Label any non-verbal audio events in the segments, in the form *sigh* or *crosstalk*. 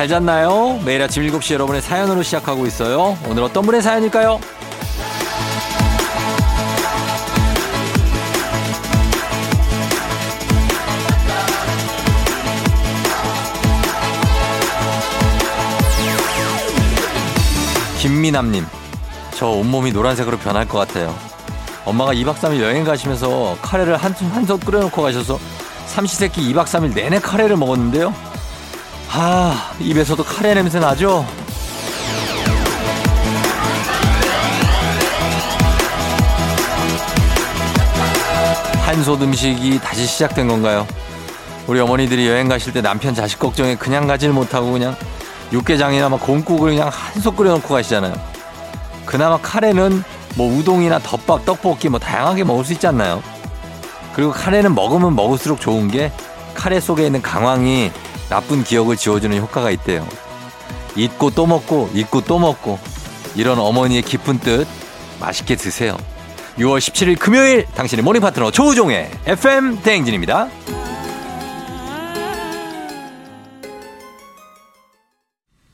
잘 잤나요? 매일 아침 7시 여러분의 사연으로 시작하고 있어요. 오늘 어떤 분의 사연일까요? 김미남님, 저 온몸이 노란색으로 변할 것 같아요. 엄마가 2박 3일 여행 가시면서 카레를 한, 한솥 끓여놓고 가셔서 삼시세끼 2박 3일 내내 카레를 먹었는데요. 아, 입에서도 카레 냄새 나죠? 한솥 음식이 다시 시작된 건가요? 우리 어머니들이 여행 가실 때 남편 자식 걱정에 그냥 가질 못하고 그냥 육개장이나 막 곰국을 그냥 한솥 끓여놓고 가시잖아요. 그나마 카레는 뭐 우동이나 덮밥, 떡볶이 뭐 다양하게 먹을 수 있지 않나요? 그리고 카레는 먹으면 먹을수록 좋은 게 카레 속에 있는 강황이 나쁜 기억을 지워주는 효과가 있대요. 잊고 또 먹고 잊고 또 먹고 이런 어머니의 깊은 뜻 맛있게 드세요. 6월 17일 금요일 당신의 모닝 파트너 조우종의 FM 대행진입니다.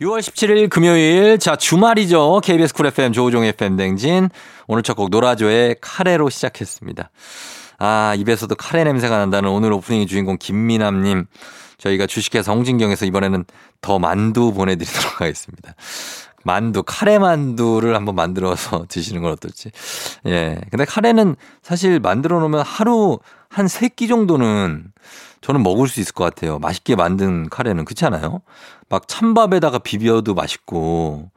6월 17일 금요일 자 주말이죠. KBS 쿨 FM 조우종의 FM 대행진 오늘 첫 곡 노라조의 카레로 시작했습니다. 아 입에서도 카레 냄새가 난다는 오늘 오프닝의 주인공 김미남님 저희가 주식회사 홍진경에서 이번에는 더 만두 보내드리도록 *laughs* 하겠습니다. 만두, 카레 만두를 한번 만들어서 *laughs* 드시는 건 어떨지. 예. 근데 카레는 사실 만들어 놓으면 하루 한 세 끼 정도는 저는 먹을 수 있을 것 같아요. 맛있게 만든 카레는. 그렇지 않아요? 막 찬밥에다가 비벼도 맛있고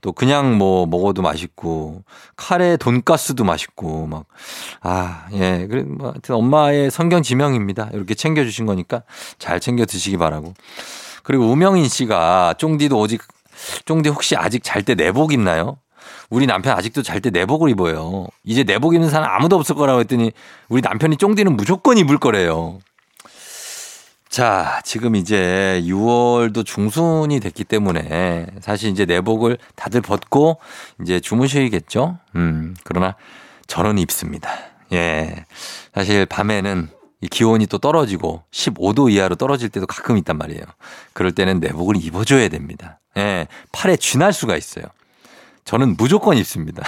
또 그냥 뭐 먹어도 맛있고 카레 돈가스도 맛있고 막 아, 예. 그래 뭐 하여튼 엄마의 성경 지명입니다. 이렇게 챙겨 주신 거니까 잘 챙겨 드시기 바라고. 그리고 우명인 씨가 쫑디도 오직 쫑디 혹시 아직 잘 때 내복 입나요? 우리 남편 아직도 잘 때 내복을 입어요. 이제 내복 입는 사람 아무도 없을 거라고 했더니 우리 남편이 쫑디는 무조건 입을 거래요. 자, 지금 이제 6월도 중순이 됐기 때문에 사실 이제 내복을 다들 벗고 이제 주무셔야겠죠? 음, 그러나 저는 입습니다. 예. 사실 밤에는 이 기온이 또 떨어지고 15도 이하로 떨어질 때도 가끔 있단 말이에요. 그럴 때는 내복을 입어줘야 됩니다. 예. 팔에 쥐 날 수가 있어요. 저는 무조건 입습니다.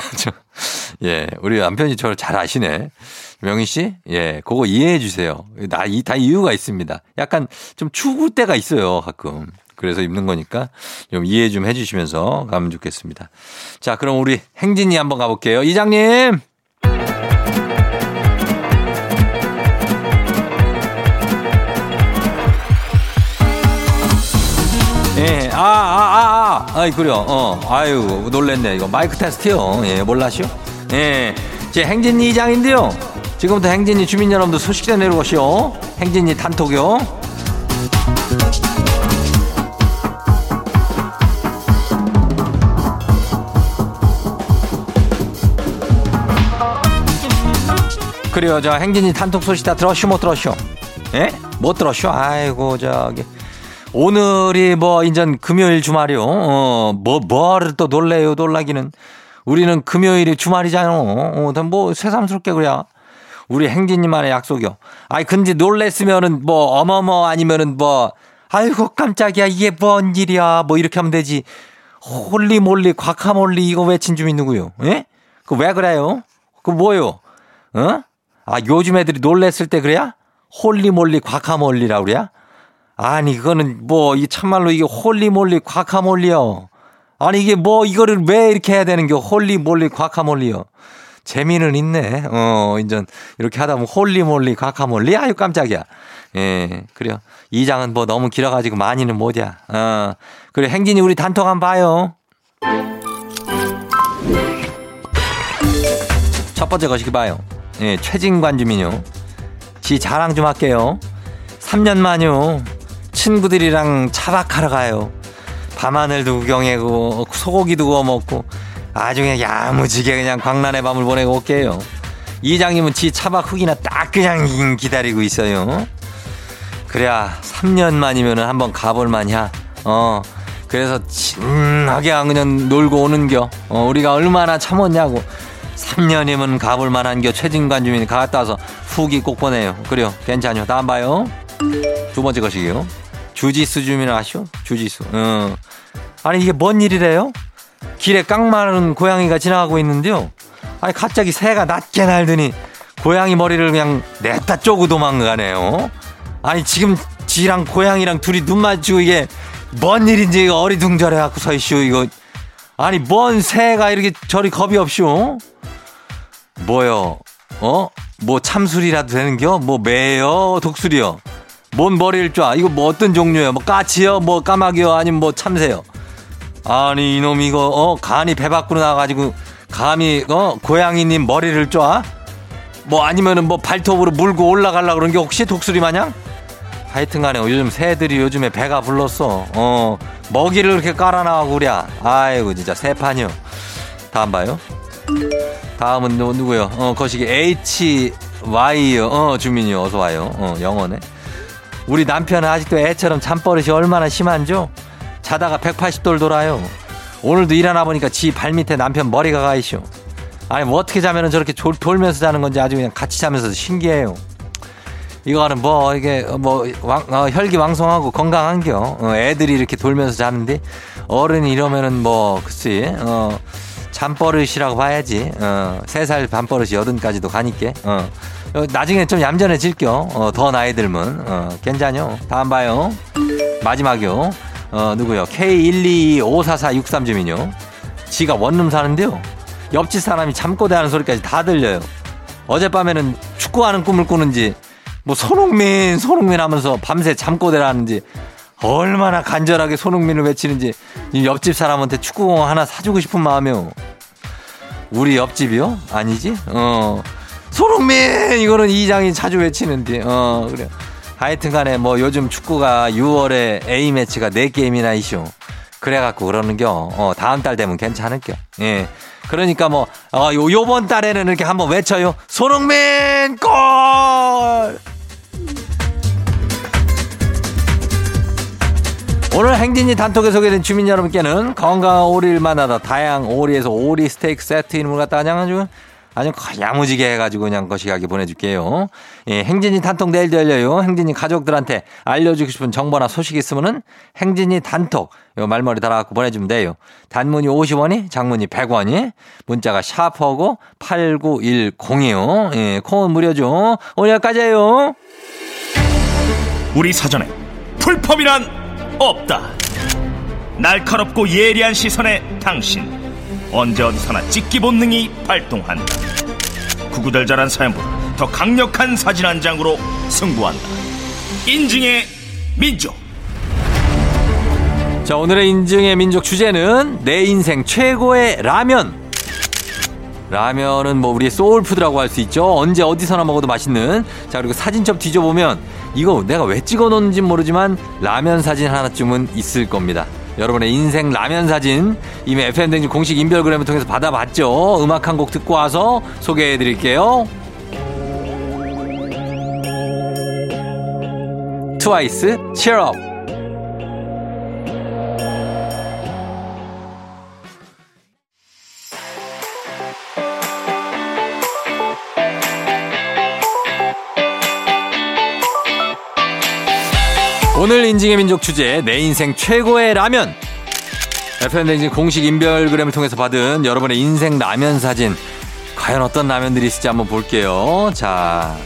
*laughs* 예. 우리 남편이 저를 잘 아시네. 명희 씨? 예. 그거 이해해 주세요. 나, 이, 다 이유가 있습니다. 약간 좀 추울 때가 있어요. 가끔. 그래서 입는 거니까 좀 이해 좀 해 주시면서 가면 좋겠습니다. 자, 그럼 우리 행진이 한번 가볼게요. 이장님! 아, 아, 아, 아, 아이, 그래요. 어, 아유, 놀랬네. 이거 마이크 테스트요. 예, 몰라시오? 예, 제 행진이 이장인데요. 지금부터 행진이 주민 여러분들 소식 전해오시오. 행진이 단톡요. 그래요, 저 행진이 단톡 소식 다 들었쇼, 못 들었쇼? 예? 못 들었쇼? 아이고, 저기. 오늘이 뭐 인전 금요일 주말이요. 어, 뭐 뭐를 또 놀래요 놀라기는. 우리는 금요일이 주말이잖아. 어, 뭐 새삼스럽게 그래. 우리 행진님만의 약속이요. 아이 근데 놀랬으면은 뭐 어머머 아니면은 뭐 아이고 깜짝이야 이게 뭔 일이야 뭐 이렇게 하면 되지. holy moly guacamole 이거 외친 줌이 누구요? 예? 그 왜 그래요? 그 뭐요? 어? 아 요즘 애들이 놀랬을 때 그래야? holy moly guacamole라 그래야? 아니 그거는 뭐 이 참말로 이게 holy moly guacamole요. 아니 이게 뭐 이거를 왜 이렇게 해야 되는 게 holy moly guacamole요. 재미는 있네. 어, 인전 이렇게 하다 보면 holy moly guacamole 아유 깜짝이야. 예, 그래요. 이 장은 뭐 너무 길어가지고 많이는 못이야. 어, 그래 행진이 우리 단톡 한번 봐요. 첫 번째 거시기 봐요. 예, 최진관 주민요. 지 자랑 좀 할게요. 3년 만요. 친구들이랑 차박하러 가요. 밤하늘도 구경하고 소고기도 구워 먹고 아주 그냥 야무지게 그냥 광란의 밤을 보내고 올게요. 이장님은 지 차박 흑이나 딱 그냥 기다리고 있어요. 그래야 3년 만이면 한번 가볼 만이야. 어. 그래서 진하게 그냥 놀고 오는겨. 어, 우리가 얼마나 참았냐고. 3년이면 가볼 만한겨. 최진관 주민이 갔다 와서 후기 꼭 보내요. 그래요. 괜찮요. 다음 봐요. 두 번째 것이요. 주지수 주민 아시오? 주지수. 어. 아니, 이게 뭔 일이래요? 길에 깡마른 고양이가 지나가고 있는데요. 아니, 갑자기 새가 낮게 날더니 고양이 머리를 그냥 냈다 쪼고 도망가네요. 아니, 지금 지랑 고양이랑 둘이 눈 마주치고 이게 뭔 일인지 어리둥절해 갖고 서 있슈, 이거. 아니, 뭔 새가 이렇게 저리 겁이 없슈? 뭐요? 어? 뭐 참술이라도 되는겨? 뭐 매요? 독술이요? 뭔 머리를 쫙? 이거 뭐 어떤 종류예요? 뭐 까치요? 뭐 까마귀요? 아니면 뭐 참새요? 아니 이놈 이거 어 간이 배 밖으로 나가지고 감히 어 고양이님 머리를 쫙? 뭐 아니면은 뭐 발톱으로 물고 올라가려 그런 게 혹시 독수리 마냥? 하여튼간에 요즘 새들이 요즘에 배가 불렀어. 어 먹이를 이렇게 깔아나가고 그래. 아이고 진짜 새판이요. 다음 봐요. 다음은 누, 누구요? 어 거시기 H Y요. 어 주민이요. 어서 와요. 어 영어네. 우리 남편은 아직도 애처럼 잠버릇이 얼마나 심한죠? 자다가 180도를 돌아요. 오늘도 일어나 보니까 지 발밑에 남편 머리가 가 있쇼. 아니 뭐 어떻게 자면은 저렇게 졸, 돌면서 자는 건지 아주 그냥 같이 자면서 신기해요. 이거는 뭐 이게 뭐 왕, 어, 혈기왕성하고 건강한겨. 어, 애들이 이렇게 돌면서 자는데 어른이 이러면은 뭐 글쎄 어 잠버릇이라고 봐야지. 어, 3살 반버릇이 여든까지도 가니까. 어. 어, 나중에 좀 얌전해질겨. 어, 더 나이 들면. 어, 괜찮요. 다음 봐요. 마지막이요. 어, 누구요? K1225443 주민요. 지가 원룸 사는데요. 옆집 사람이 잠꼬대 하는 소리까지 다 들려요. 어젯밤에는 축구하는 꿈을 꾸는지, 뭐 손흥민, 손흥민 하면서 밤새 잠꼬대를 하는지, 얼마나 간절하게 손흥민을 외치는지, 옆집 사람한테 축구공 하나 사주고 싶은 마음이요. 우리 옆집이요? 아니지? 어. 손흥민! 이거는 이장이 자주 외치는데, 어, 그래. 하여튼 간에 뭐 요즘 축구가 6월에 A매치가 4 게임이나 이쇼. 그래갖고 그러는겨. 어, 다음 달 되면 괜찮을겨. 예. 그러니까 뭐, 어, 요, 요번 달에는 이렇게 한번 외쳐요. 손흥민! 골! 오늘 행진이 단톡에 소개된 주민 여러분께는 건강한 오리를 만나다 다양한 오리에서 오리 스테이크 세트 이름을 갖다 아주 아주 야무지게 해가지고 그냥 거시하게 보내줄게요. 예, 행진이 단톡 내일도 열려요. 행진이 가족들한테 알려주고 싶은 정보나 소식 있으면은 행진이 단톡 요 말머리 달아갖고 보내주면 돼요. 단문이 50원이, 장문이 100원이, 문자가 샤퍼고 8910이요. 예, 콩은 무료죠. 오늘 여기까지예요. 우리 사전에 풀펌이란 없다. 날카롭고 예리한 시선에 당신 언제 어디서나 찍기 본능이 발동한다. 구구절절한 사연보다 더 강력한 사진 한 장으로 승부한다. 인증의 민족. 자, 오늘의 인증의 민족 주제는 내 인생 최고의 라면. 라면은 뭐 우리의 soul food라고 할 수 있죠. 언제 어디서나 먹어도 맛있는. 자, 그리고 사진첩 뒤져보면 이거 내가 왜 찍어 놓는지 모르지만 라면 사진 하나쯤은 있을 겁니다. 여러분의 인생 라면 사진 이미 FM댕진 공식 인별그램을 통해서 받아봤죠. 음악 한 곡 듣고 와서 소개해 드릴게요. 트와이스, Cheer Up. 오늘 인증의 민족 주제 내 인생 최고의 라면 FM댕진 공식 인별그램을 통해서 받은 여러분의 인생 라면 사진 과연 어떤 라면들이 있을지 한번 볼게요 자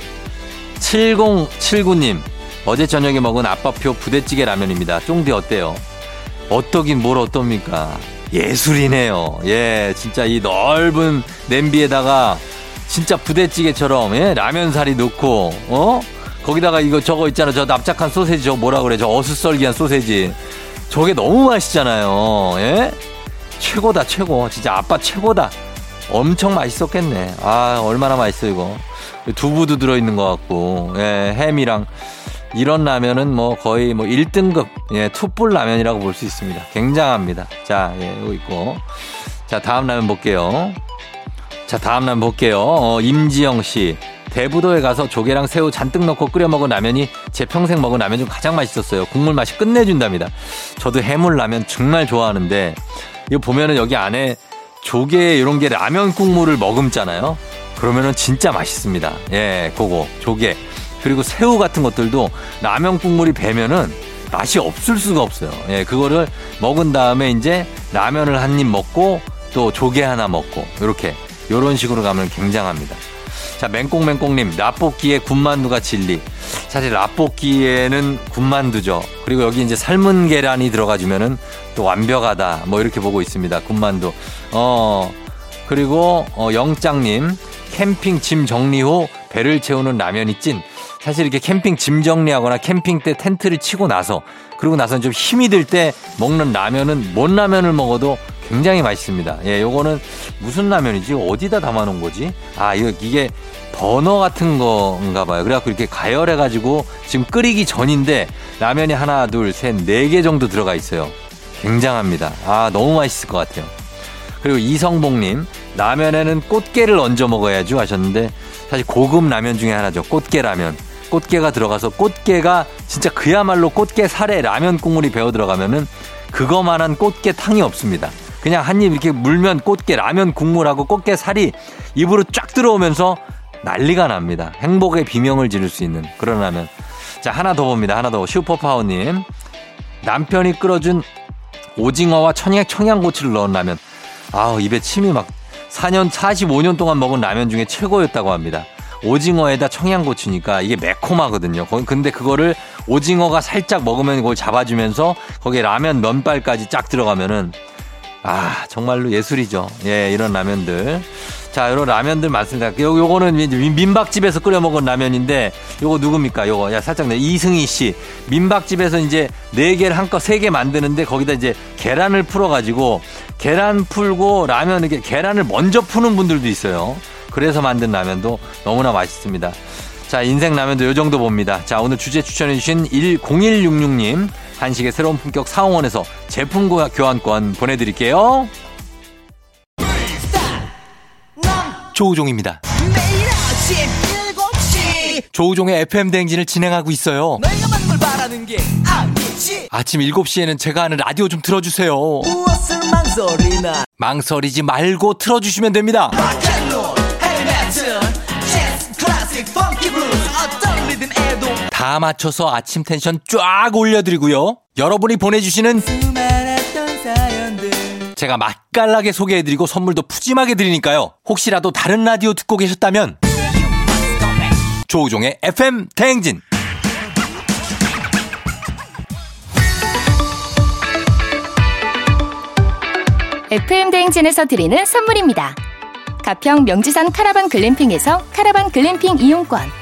7079님 어제 저녁에 먹은 아빠표 부대찌개 라면입니다 쫑디 어때요? 어떠긴 뭘 어떻습니까 예술이네요 예 진짜 이 넓은 냄비에다가 진짜 부대찌개처럼 예? 라면 사리 넣고 어? 거기다가 이거 저거 있잖아. 저 납작한 소세지 저 뭐라 그래. 저 어슷썰기한 소세지. 저게 너무 맛있잖아요. 예? 최고다, 최고. 진짜 아빠 최고다. 엄청 맛있었겠네. 아, 얼마나 맛있어, 이거. 두부도 들어있는 것 같고, 예, 햄이랑. 이런 라면은 뭐 거의 뭐 1등급, 예, 투뿔 라면이라고 볼 수 있습니다. 굉장합니다. 자, 예, 이거 있고. 자, 다음 라면 볼게요. 자, 다음 라면 볼게요. 어, 임지영 씨. 대부도에 가서 조개랑 새우 잔뜩 넣고 끓여 먹은 라면이 제 평생 먹은 라면 중 가장 맛있었어요. 국물 맛이 끝내준답니다. 저도 해물 라면 정말 좋아하는데 이거 보면은 여기 안에 조개 이런 게 라면 국물을 머금잖아요. 그러면은 진짜 맛있습니다. 예, 그거 조개 그리고 새우 같은 것들도 라면 국물이 배면은 맛이 없을 수가 없어요. 예, 그거를 먹은 다음에 이제 라면을 한 입 먹고 또 조개 하나 먹고 이렇게 이런 식으로 가면 굉장합니다. 자, 맹꽁맹꽁님, 라볶이에 군만두가 진리. 사실 라볶이에는 군만두죠. 그리고 여기 이제 삶은 계란이 들어가주면은 또 완벽하다. 뭐 이렇게 보고 있습니다. 군만두. 어, 그리고 어, 영장님, 캠핑 짐 정리 후 배를 채우는 라면이 찐. 사실 이렇게 캠핑 짐 정리하거나 캠핑 때 텐트를 치고 나서 그러고 나서는 좀 힘이 들 때 먹는 라면은 뭔 라면을 먹어도 굉장히 맛있습니다. 예, 요거는 무슨 라면이지? 어디다 담아놓은 거지? 아, 이거 이게 버너 같은 건가 봐요. 그래갖고 이렇게 가열해가지고 지금 끓이기 전인데 라면이 하나, 둘, 셋, 네 개 정도 들어가 있어요. 굉장합니다. 아, 너무 맛있을 것 같아요. 그리고 이성봉님, 라면에는 꽃게를 얹어 먹어야죠 하셨는데 사실 고급 라면 중에 하나죠. 꽃게 라면. 꽃게가 들어가서 꽃게가 진짜 그야말로 꽃게 살에 라면 국물이 배어 들어가면은 그거만한 꽃게 탕이 없습니다. 그냥 한 입 이렇게 물면 꽃게 라면 국물하고 꽃게 살이 입으로 쫙 들어오면서 난리가 납니다. 행복의 비명을 지를 수 있는 그런 라면. 자, 하나 더 봅니다. 하나 더. 슈퍼파워님. 남편이 끓여준 오징어와 청양, 청양고추를 넣은 라면. 아우, 입에 침이 막 4년, 45년 동안 먹은 라면 중에 최고였다고 합니다. 오징어에다 청양고추니까 이게 매콤하거든요. 근데 그거를 오징어가 살짝 먹으면 그걸 잡아주면서 거기에 라면 면발까지 쫙 들어가면은 아, 정말로 예술이죠. 예, 이런 라면들. 자, 이런 라면들 많습니다. 요, 요거는 민박집에서 끓여 먹은 라면인데, 요거 누굽니까? 요거. 야, 살짝 내 이승희 씨. 민박집에서 이제 네 개를 한껏 세 개 만드는데, 거기다 이제 계란을 풀어가지고, 계란 풀고 라면, 이렇게 계란을 먼저 푸는 분들도 있어요. 그래서 만든 라면도 너무나 맛있습니다. 자, 인생 라면도 요 정도 봅니다. 자, 오늘 주제 추천해주신 10166님. 한식의 새로운 품격 사홍원에서 제품 교환권 보내드릴게요. 조우종입니다. 매일 아침 7시 조우종의 FM 대행진을 진행하고 있어요. 내가 만물 바라는 게 아니지. 아침 7시에는 제가 하는 라디오 좀 틀어주세요. 무엇을 망설이나. 망설이지 말고 틀어주시면 됩니다. 다 맞춰서 아침 텐션 쫙 올려드리고요. 여러분이 보내주시는 제가 맛깔나게 소개해드리고 선물도 푸짐하게 드리니까요. 혹시라도 다른 라디오 듣고 계셨다면 조우종의 FM 대행진 FM 대행진에서 드리는 선물입니다. 가평 명지산 카라반 글램핑에서 카라반 글램핑 이용권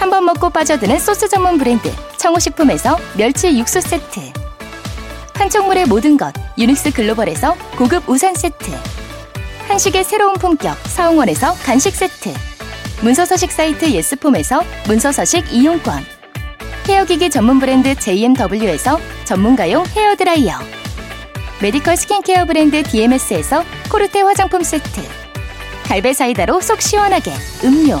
한 번 먹고 빠져드는 소스 전문 브랜드 청호식품에서 멸치 육수 세트. 판촉물의 모든 것 유닉스 글로벌에서 고급 우산 세트. 한식의 새로운 품격 사홍원에서 간식 세트. 문서서식 사이트 예스폼에서 문서서식 이용권. 헤어기기 전문 브랜드 JMW에서 전문가용 헤어드라이어. 메디컬 스킨케어 브랜드 DMS에서 코르테 화장품 세트. 갈배 사이다로 속 시원하게 음료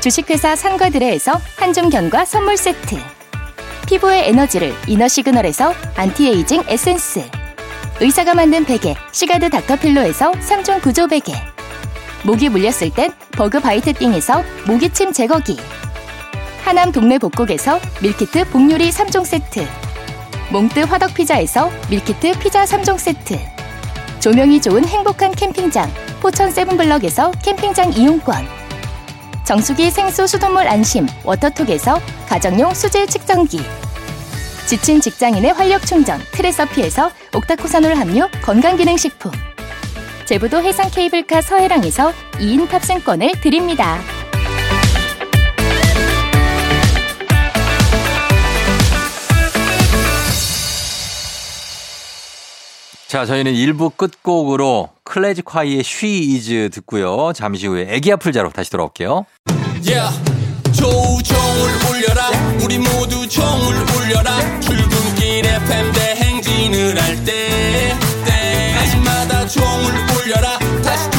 주식회사 상과드레에서 한줌 견과 선물 세트. 피부의 에너지를 이너 시그널에서 안티에이징 에센스. 의사가 만든 베개 시가드 닥터필로에서 3종 구조 베개. 모기 물렸을 땐 버그 바이트 띵에서 모기침 제거기. 하남 동네 복국에서 밀키트 복요리 3종 세트. 몽뜨 화덕 피자에서 밀키트 피자 3종 세트. 조명이 좋은 행복한 캠핑장 포천 세븐블럭에서 캠핑장 이용권 정수기 생수 수돗물 안심 워터톡에서 가정용 수질 측정기 지친 직장인의 활력 충전 트레서피에서 옥타코사놀 함유 건강기능식품 제부도 해상 케이블카 서해랑에서 2인 탑승권을 드립니다. 자, 저희는 1부 끝곡으로 클래식화이의 She Is 듣고요. 잠시 후에 애기 아플 자로 다시 돌아올게요. Yeah. 조종을 울려라 우리 모두 종을 울려라 출근길 FM 대행진을 할때 때마다 종을 울려라 다시 조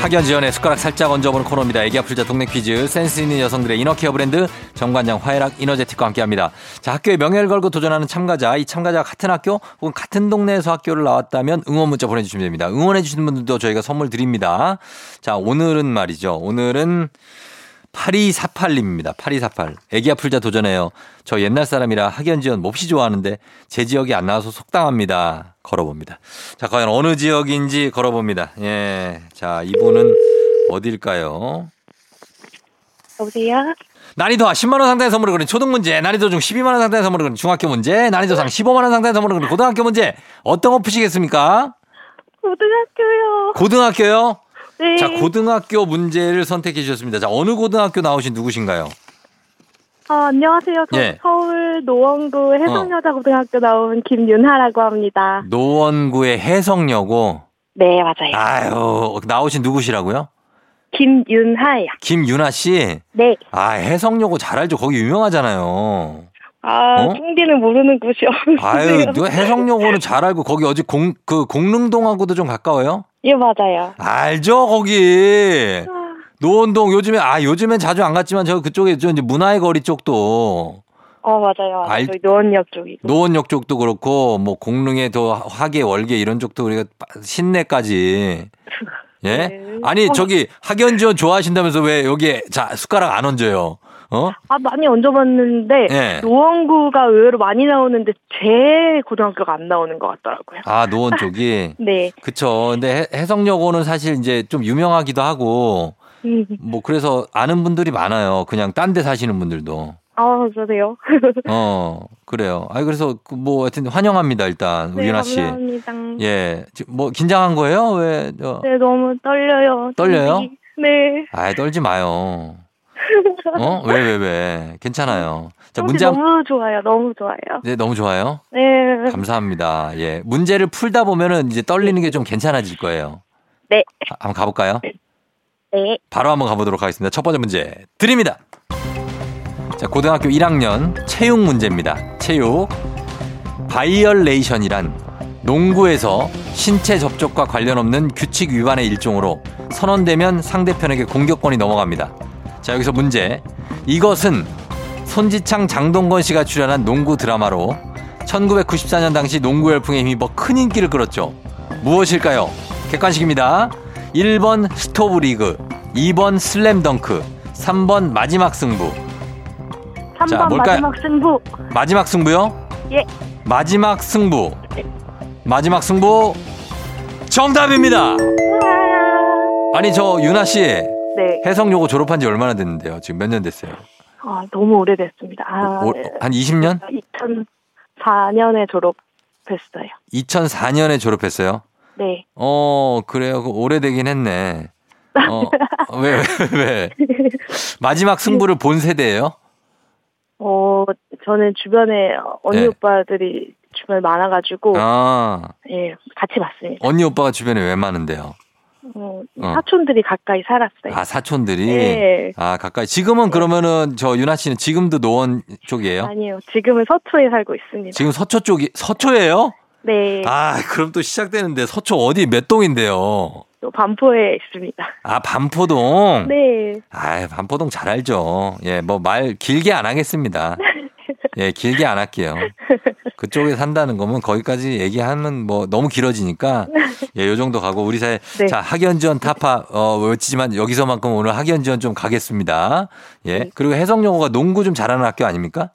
학연 지연의 숟가락 살짝 얹어보는 코너입니다. 애기야 풀자 동네 퀴즈. 센스 있는 여성들의 이너케어 브랜드 정관장 화해락 이너제틱과 함께합니다. 자 학교의 명예를 걸고 도전하는 참가자. 이 참가자가 같은 학교 혹은 같은 동네에서 학교를 나왔다면 응원 문자 보내주시면 됩니다. 응원해 주시는 분들도 저희가 선물 드립니다. 자 오늘은 말이죠. 오늘은 8248님입니다. 8248. 애기야 풀자 도전해요. 저 옛날 사람이라 학연 지원 몹시 좋아하는데 제 지역이 안 나와서 속당합니다. 걸어봅니다. 자, 과연 어느 지역인지 걸어봅니다. 예. 자, 이분은 어딜까요? 여보세요? 난이도 10만원 상당의 선물을 그린 초등 문제, 난이도 중 12만원 상당의 선물을 그린 중학교 문제, 난이도 상 15만원 상당의 선물을 그린 고등학교 문제. 어떤 거 푸시겠습니까? 고등학교요. 고등학교요? 네. 자, 고등학교 문제를 선택해 주셨습니다. 자, 어느 고등학교 나오신 누구신가요? 아, 안녕하세요. 저 예. 서울 노원구 해성여자고등학교 나온 김윤하라고 합니다. 노원구의 해성여고. 네, 맞아요. 아유, 나오신 누구시라고요? 김윤하예요. 김윤아 씨. 네. 아, 해성여고 잘 알죠. 거기 유명하잖아요. 아, 어? 총디는 모르는 곳이 아유, 해성여고는 잘 알고 거기 어디 공, 그 공릉동하고도 좀 가까워요? 예, 맞아요. 알죠, 거기. 노원동 요즘에 아, 요즘엔 자주 안 갔지만 저 그쪽에 저 이제 문화의 거리 쪽도 어, 맞아요. 알- 저희 노원역 쪽이고. 노원역 쪽도 그렇고 뭐 공릉에 더 화계 월계 이런 쪽도 우리가 빠- 신내까지 예? *laughs* 네. 아니 어. 저기 학연 지원 좋아하신다면서 왜 여기에 자 숟가락 안 얹어요? 어? 아, 많이 얹어봤는데, 예. 노원구가 의외로 많이 나오는데, 제 고등학교가 안 나오는 것 같더라고요. 아 노원 쪽이 *laughs* 네. 그쵸. 근데 해- 해성여고는 사실 이제 좀 유명하기도 하고 음. 뭐 그래서 아는 분들이 많아요. 그냥 딴 데 사시는 분들도. 아, 그러세요? *laughs* 어 그래요. 아 그래서 그뭐 하여튼 환영합니다 일단 네, 우윤아 씨. 감사합니다. 예. 뭐 긴장한 거예요? 왜? 저. 네, 너무 떨려요. 떨려요? 네. 아 떨지 마요. *laughs* 어? 왜, 왜, 왜? 괜찮아요. 자, 총디 문제 한, 너무 좋아요. 너무 좋아요. 네, 너무 좋아요. 네. 감사합니다. 예. 문제를 풀다 보면은 이제 떨리는 게 좀 괜찮아질 거예요. 네. 아, 한번 가볼까요? 네. 바로 한번 가보도록 하겠습니다. 첫 번째 문제 드립니다. 자, 고등학교 1학년 체육 문제입니다. 체육. 바이얼레이션이란 농구에서 신체 접촉과 관련 없는 규칙 위반의 일종으로 선언되면 상대편에게 공격권이 넘어갑니다. 자, 여기서 문제. 이것은 손지창 장동건 씨가 출연한 농구 드라마로 1994년 당시 농구 열풍에 힘입어 큰 인기를 끌었죠. 무엇일까요? 객관식입니다. 1번 스토브 리그, 2번 슬램덩크, 3번 마지막 승부. 3번 자, 뭘까요? 마지막 승부. 마지막 승부요? 예. 마지막 승부. 마지막 승부 정답입니다. 아니 저 유나 씨 네. 해성여고 졸업한 지 얼마나 됐는데요? 지금 몇 년 됐어요? 아, 너무 오래됐습니다. 아, 오- 한 20년? 2004년에 졸업했어요. 2004년에 졸업했어요. 네. 어 그래요. 그 오래되긴 했네. *laughs* 어 왜 왜, 왜? 마지막 승부를 본 세대예요? 어, 저는 주변에 언니 네. 오빠들이 주변에 많아가지고 아, 예 같이 봤습니다. 언니 오빠가 주변에 왜 많은데요? 어, 어. 사촌들이 가까이 살았어요. 아, 사촌들이? 네. 아, 가까이. 지금은 그러면은 저 유나 씨는 지금도 노원 쪽이에요? 아니요, 지금은 서초에 살고 있습니다. 지금 서초 쪽이, 서초예요? 네, 아, 그럼 또 시작되는데 서초 어디 몇 동인데요? 또 반포에 있습니다. 아, 반포동? 네, 아, 반포동 잘 알죠. 예, 뭐 말 길게 안 하겠습니다. *laughs* 예, 길게 안 할게요. 그쪽에 산다는 거면 거기까지 얘기하면 뭐 너무 길어지니까 예, 요 정도 가고 우리 사회 네. 자, 학연 지원 타파 어 외치지만 여기서만큼 오늘 학연 지원 좀 가겠습니다. 예. 네. 그리고 해성여고가 농구 좀 잘하는 학교 아닙니까?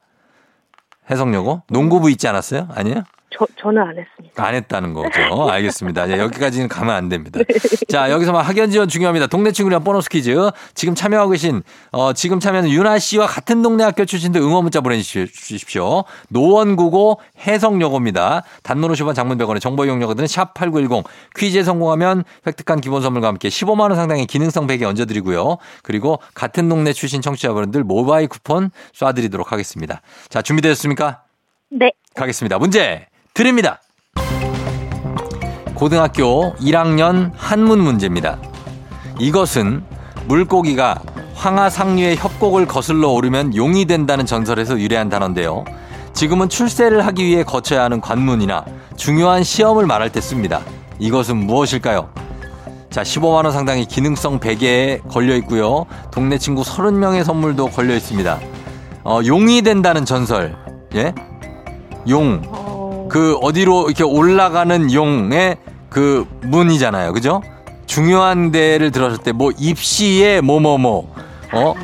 해성여고? 농구부 있지 않았어요? 아니에요? 저 저는 안 했습니다. 안 했다는 거죠. *laughs* 알겠습니다. 예, 여기까지는 가면 안 됩니다. 자, 여기서만 학연 지원 중요합니다. 동네 친구랑 보너스 퀴즈. 지금 참여하고 계신, 어, 지금 참여하는 유나 씨와 같은 동네 학교 출신들 응원 문자 보내주십시오. 노원구고 해성여고입니다. 단문 50원 장문 100원의 정보 이용료거든 샵8910. 퀴즈에 성공하면 획득한 기본 선물과 함께 15만원 상당의 기능성 베개 얹어드리고요. 그리고 같은 동네 출신 청취자분들 모바일 쿠폰 쏴드리도록 하겠습니다. 자, 준비되셨습니까? 네, 가겠습니다. 문제 드립니다. 고등학교 1학년 한문 문제입니다. 이것은 물고기가 황하상류의 협곡을 거슬러 오르면 용이 된다는 전설에서 유래한 단어인데요. 지금은 출세를 하기 위해 거쳐야 하는 관문이나 중요한 시험을 말할 때 씁니다. 이것은 무엇일까요? 자, 15만원 상당의 기능성 베개에 걸려 있고요. 동네 친구 30명의 선물도 걸려 있습니다. 어, 용이 된다는 전설. 예? 용. 어, 그 어디로 이렇게 올라가는 용의 그 문이잖아요. 그죠? 중요한 데를 들어설 때 뭐 입시에 뭐뭐뭐 어?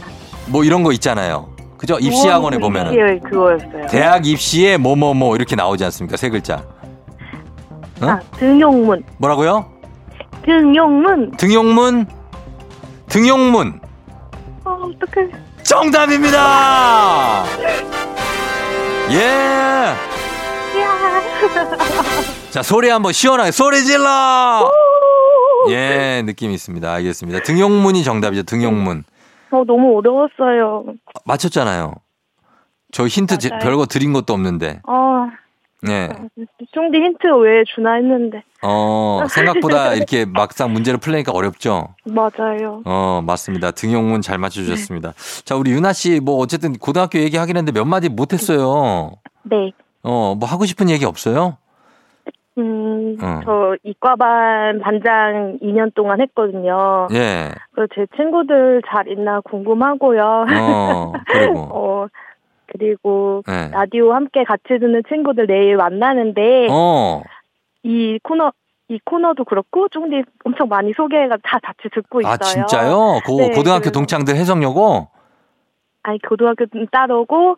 뭐 이런 거 있잖아요. 그죠? 입시 학원에 보면은 그거였어요. 대학 입시에 뭐뭐뭐 이렇게 나오지 않습니까? 세 글자. 어? 아, 등용문, 뭐라고요? 등용문. 등용문 등용문 어, 어떡해. 정답입니다. 예. 야. 자, 소리 한번 시원하게 소리 질러! 예, 느낌이 있습니다. 알겠습니다. 등용문이 정답이죠, 등용문. 어, 너무 어려웠어요. 맞췄잖아요. 저 힌트 제-. 별거 드린 것도 없는데. 어, 예. 쫑디 힌트 왜 주나 했는데. 어, 생각보다 이렇게 막상 문제를 풀려니까 어렵죠? 맞아요. 어, 맞습니다. 등용문 잘 맞춰주셨습니다. 자, 우리 유나 씨, 뭐, 어쨌든 고등학교 얘기하긴 했는데 몇 마디 못했어요. 네. 어, 뭐 하고 싶은 얘기 없어요? 음, 어. 저 이과반 반장 2년 동안 했거든요. 예. 그래서 제 친구들 잘 있나 궁금하고요. 어, 그리고. *laughs* 어, 그리고 예. 라디오 함께 같이 듣는 친구들 내일 만나는데 어, 이 코너 이 코너도 그렇고 쫑디 엄청 많이 소개가 다 같이 듣고 있어요. 아, 진짜요? 고, 네, 고등학교 그래서- 동창들 해성여고? 아니 고등학교는 따로고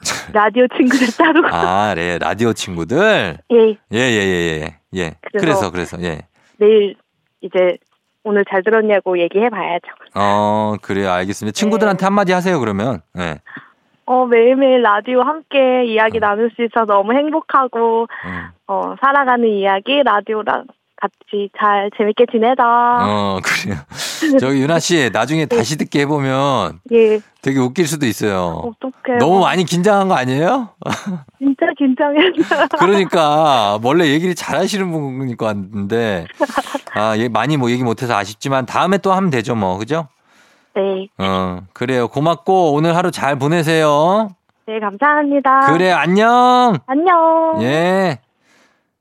*laughs* 라디오 친구들 따로고 아, 네. 라디오 친구들? 예 예, 예, 예, 예. 예. 그래서, 그래서- 그래서, 예. 내일 이제 오늘 잘 들었냐고 얘기해 봐야죠. 어, 그래요. 알겠습니다. 네. 친구들한테 한마디 하세요, 그러면. 예. 어 매일매일 라디오 함께 이야기 나눌 수 있어서 너무 행복하고 음. 어 살아가는 이야기 라디오랑 같이 잘 재밌게 지내자. 어, 그래요. *laughs* 저기 유나 씨, 나중에 다시 듣게 해 보면 예 되게 웃길 수도 있어요. 어떡해. 너무 많이 긴장한 거 아니에요? *laughs* 진짜 긴장했어요. 그러니까 원래 얘기를 잘 하시는 분인 것 같은데 아, 예, 많이 뭐 얘기 못 해서 아쉽지만 다음에 또 하면 되죠, 뭐. 그죠? 네. 어, 그래요. 고맙고 오늘 하루 잘 보내세요. 네, 감사합니다. 그래, 안녕! 안녕. 예.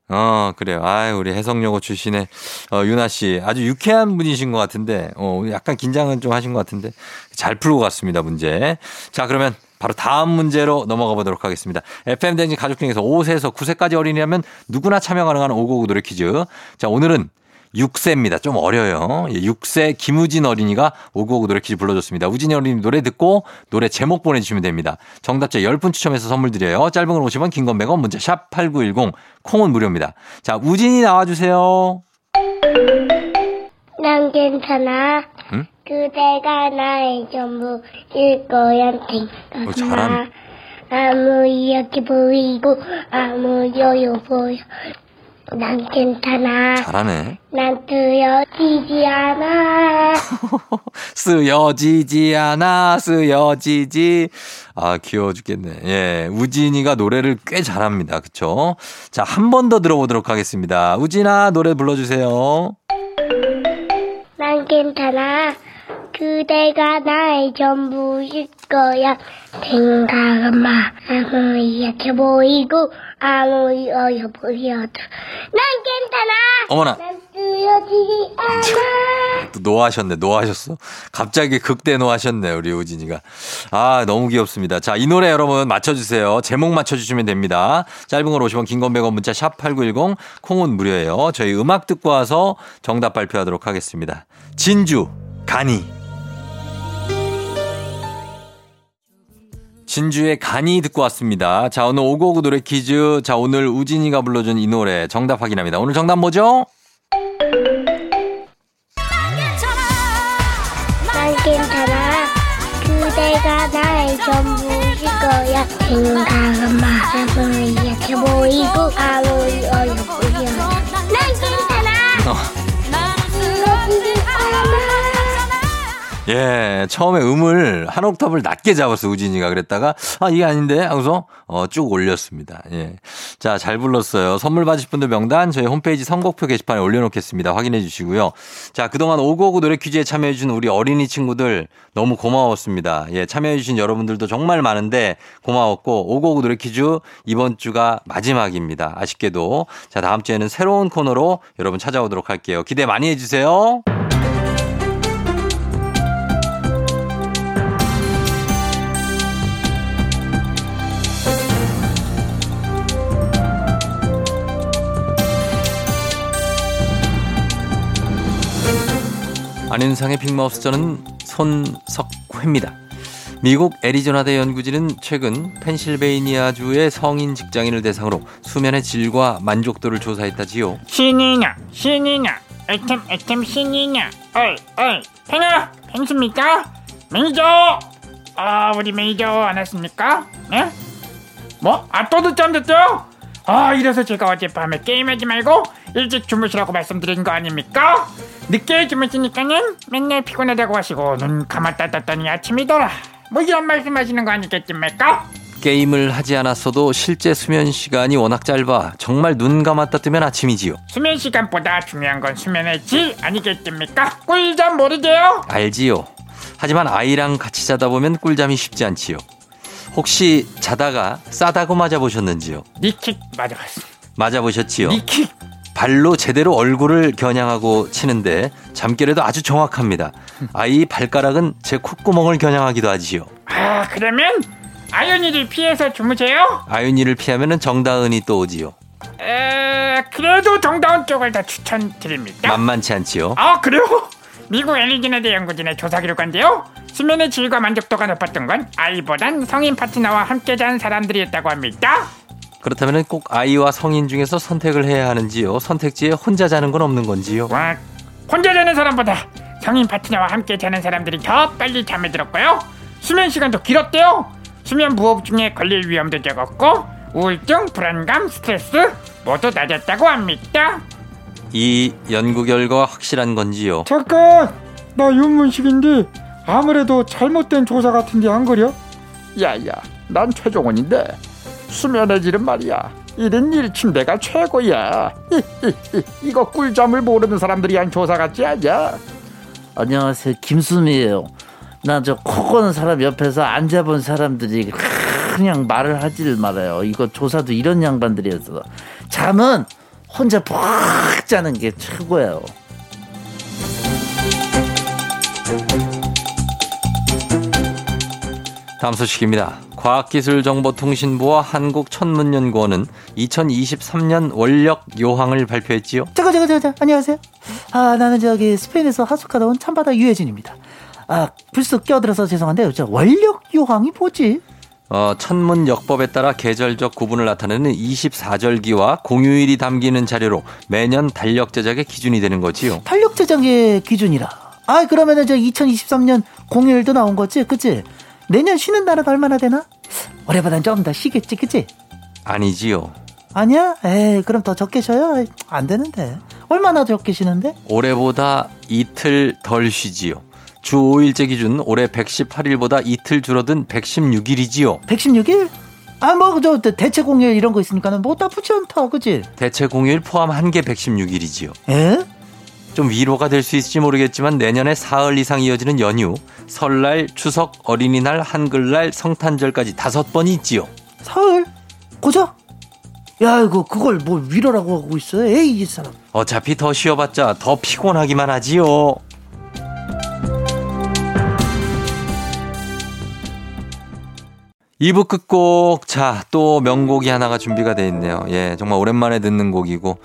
어, 그래요. 아유, 우리 해성여고 출신의 어, 유나 씨. 아주 유쾌한 분이신 것 같은데, 어, 약간 긴장은 좀 하신 것 같은데, 잘 풀고 갔습니다, 문제. 자, 그러면 바로 다음 문제로 넘어가 보도록 하겠습니다. FM댕진 가족 중에서 5세에서 9세까지 어린이라면 누구나 참여 가능한 599 노래 퀴즈. 자, 오늘은 6세입니다. 좀 어려요. 예, 6세 김우진 어린이가 599 노래 퀴즈 불러줬습니다. 우진이 어린이 노래 듣고 노래 제목 보내주시면 됩니다. 정답자 10분 추첨해서 선물 드려요. 짧은 건 50원, 긴 건 100원, 문자 샵 8910, 콩은 무료입니다. 자, 우진이 나와주세요. 난 괜찮아. 응? 그대가 나의 전부일 거야. 어, 잘하네. 아무 이야기 보이고 아무 여유 보여. 난 괜찮아. 잘하네. 난 두려지지 않아. *laughs* 쓰여지지 않아, 쓰여지지. 아, 귀여워 죽겠네. 예. 우진이가 노래를 꽤 잘합니다. 그쵸? 자, 한 번 더 들어보도록 하겠습니다. 우진아, 노래 불러주세요. 난 괜찮아. 그대가 나의 전부일 거야. 생각은 마. 아무리 약해 보이고, 아무리 어려 보여도. 난 괜찮아. 어머나. 난 쓰여지지 않아. *laughs* 또 노하셨네, 노하셨어. 갑자기 극대 노하셨네, 우리 우진이가. 아, 너무 귀엽습니다. 자, 이 노래 여러분 맞춰주세요. 제목 맞춰주시면 됩니다. 짧은 걸 50원, 긴 건 100원 문자 샵 8910, 콩은 무료예요. 저희 음악 듣고 와서 정답 발표하도록 하겠습니다. 진주, 간이. 진주의 간이 듣고 왔습니다. 자, 오늘 오고오고 노래 퀴즈. 자, 오늘 우진이가 불러준 이 노래 정답 확인합니다. 오늘 정답 뭐죠? 난 괜찮아. 그대가 나의 전부일 거야. 생각은 마. 아무리 약해 보이고, 아무리 어려 예, 처음에 음을 한 옥탑을 낮게 잡았어, 우진이가. 그랬다가, 아, 이게 아닌데? 하고서, 어, 쭉 올렸습니다. 예. 자, 잘 불렀어요. 선물 받으실 분들 명단 저희 홈페이지 선곡표 게시판에 올려놓겠습니다. 확인해 주시고요. 자, 그동안 오고오고 노래 퀴즈에 참여해주신 우리 어린이 친구들 너무 고마웠습니다. 예, 참여해주신 여러분들도 정말 많은데 고마웠고, 오고오고 노래 퀴즈 이번 주가 마지막입니다. 아쉽게도. 자, 다음 주에는 새로운 코너로 여러분 찾아오도록 할게요. 기대 많이 해주세요. 안윤상의 빅마우스 저는 손석회입니다. 미국 애리조나대 연구진은 최근 펜실베이니아주의 성인 직장인을 대상으로 수면의 질과 만족도를 조사했다지요. 신이냐 신이냐 애템 애템 신이냐 어이 어이 팽아 팽수입니까? 매니저 아 우리 매니저 안 왔습니까? 네? 뭐? 아 또 늦잠 됐죠? 아 이래서 제가 어젯밤에 게임하지 말고 일찍 주무시라고 말씀드린 거 아닙니까? 늦게 주무시니까는 맨날 피곤하다고 하시고 눈 감았다 떴더니 아침이더라 뭐 이런 말씀하시는 거 아니겠습니까? 게임을 하지 않았어도 실제 수면 시간이 워낙 짧아 정말 눈 감았다 뜨면 아침이지요. 수면 시간보다 중요한 건 수면의 질 아니겠습니까? 꿀잠 모르게요? 알지요. 하지만 아이랑 같이 자다 보면 꿀잠이 쉽지 않지요. 혹시 자다가 싸다고 맞아보셨는지요? 니킥 맞아봤어 맞아보셨지요? 니킥 발로 제대로 얼굴을 겨냥하고 치는데 잠결에도 아주 정확합니다. 아이 발가락은 제 콧구멍을 겨냥하기도 하지요. 아 그러면 아연이를 피해서 주무세요? 아윤이를 피하면 정다은이 또 오지요. 에 그래도 정다운 쪽을 더 추천드립니다 만만치 않지요. 아 그래요? 미국 엘리지네대 연구진의 조사 결과인데요. 수면의 질과 만족도가 높았던 건 아이보단 성인 파트너와 함께 잔 사람들이었다고 합니다. 그렇다면 꼭 아이와 성인 중에서 선택을 해야 하는지요? 선택지에 혼자 자는 건 없는 건지요? 와 혼자 자는 사람보다 성인 파트너와 함께 자는 사람들이 더 빨리 잠에 들었고요. 수면 시간도 길었대요. 수면 무호흡증에 걸릴 위험도 적었고 우울증, 불안감, 스트레스 모두 낮았다고 합니다 이 연구 결과 확실한 건지요? 잠깐! 나 윤문식인데 아무래도 잘못된 조사 같은데 안 그려? 야야 난 최종원인데 수면의 질은 말이야. 1인 1침대가 최고야. 이거 꿀잠을 모르는 사람들이 한 조사 같지 않냐? 안녕하세요. 김수미예요. 나 저 코 고는 사람 옆에서 앉아본 사람들이 그냥 말을 하질 말아요. 이거 조사도 이런 양반들이었어. 잠은 혼자 푹 자는 게 최고예요 다음 소식입니다. 과학기술정보통신부와 한국천문연구원은 2023년 원력 요항을 발표했지요. 잠깐 잠깐 잠깐 안녕하세요 아 나는 저기 스페인에서 하숙하다 온 참바다 유해진입니다 아 불쑥 껴들어서 죄송한데 저 원력 요항이 뭐지? 어, 천문역법에 따라 계절적 구분을 나타내는 24절기와 공휴일이 담기는 자료로 매년 달력 제작의 기준이 되는 거지요. 탄력 제작의 기준이라 아 그러면은 저 2023년 공휴일도 나온 거지 그치? 내년 쉬는 날은 얼마나 되나? 올해보단 좀 더 쉬겠지 그치? 아니지요. 아니야? 에이, 그럼 더 적게 쉬어요? 안 되는데. 얼마나 적게 쉬는데? 올해보다 이틀 덜 쉬지요. 주 5일제 기준 올해 118일보다 이틀 줄어든 116일이지요. 116일? 아, 뭐, 저, 대체 공휴일 이런 거 있으니까는 뭐 나쁘지 않다, 그지? 대체 공휴일 포함 한 개 116일이지요. 에? 좀 위로가 될 수 있을지 모르겠지만 내년에 사흘 이상 이어지는 연휴, 설날, 추석, 어린이날, 한글날, 성탄절까지 다섯 번이 있지요. 사흘? 고작? 야, 이거, 그걸 뭐 위로라고 하고 있어? 에이, 이 사람. 어차피 더 쉬어봤자 더 피곤하기만 하지요. 이부 끝곡. 자, 또 명곡이 하나가 준비가 돼 있네요. 예, 정말 오랜만에 듣는 곡이고.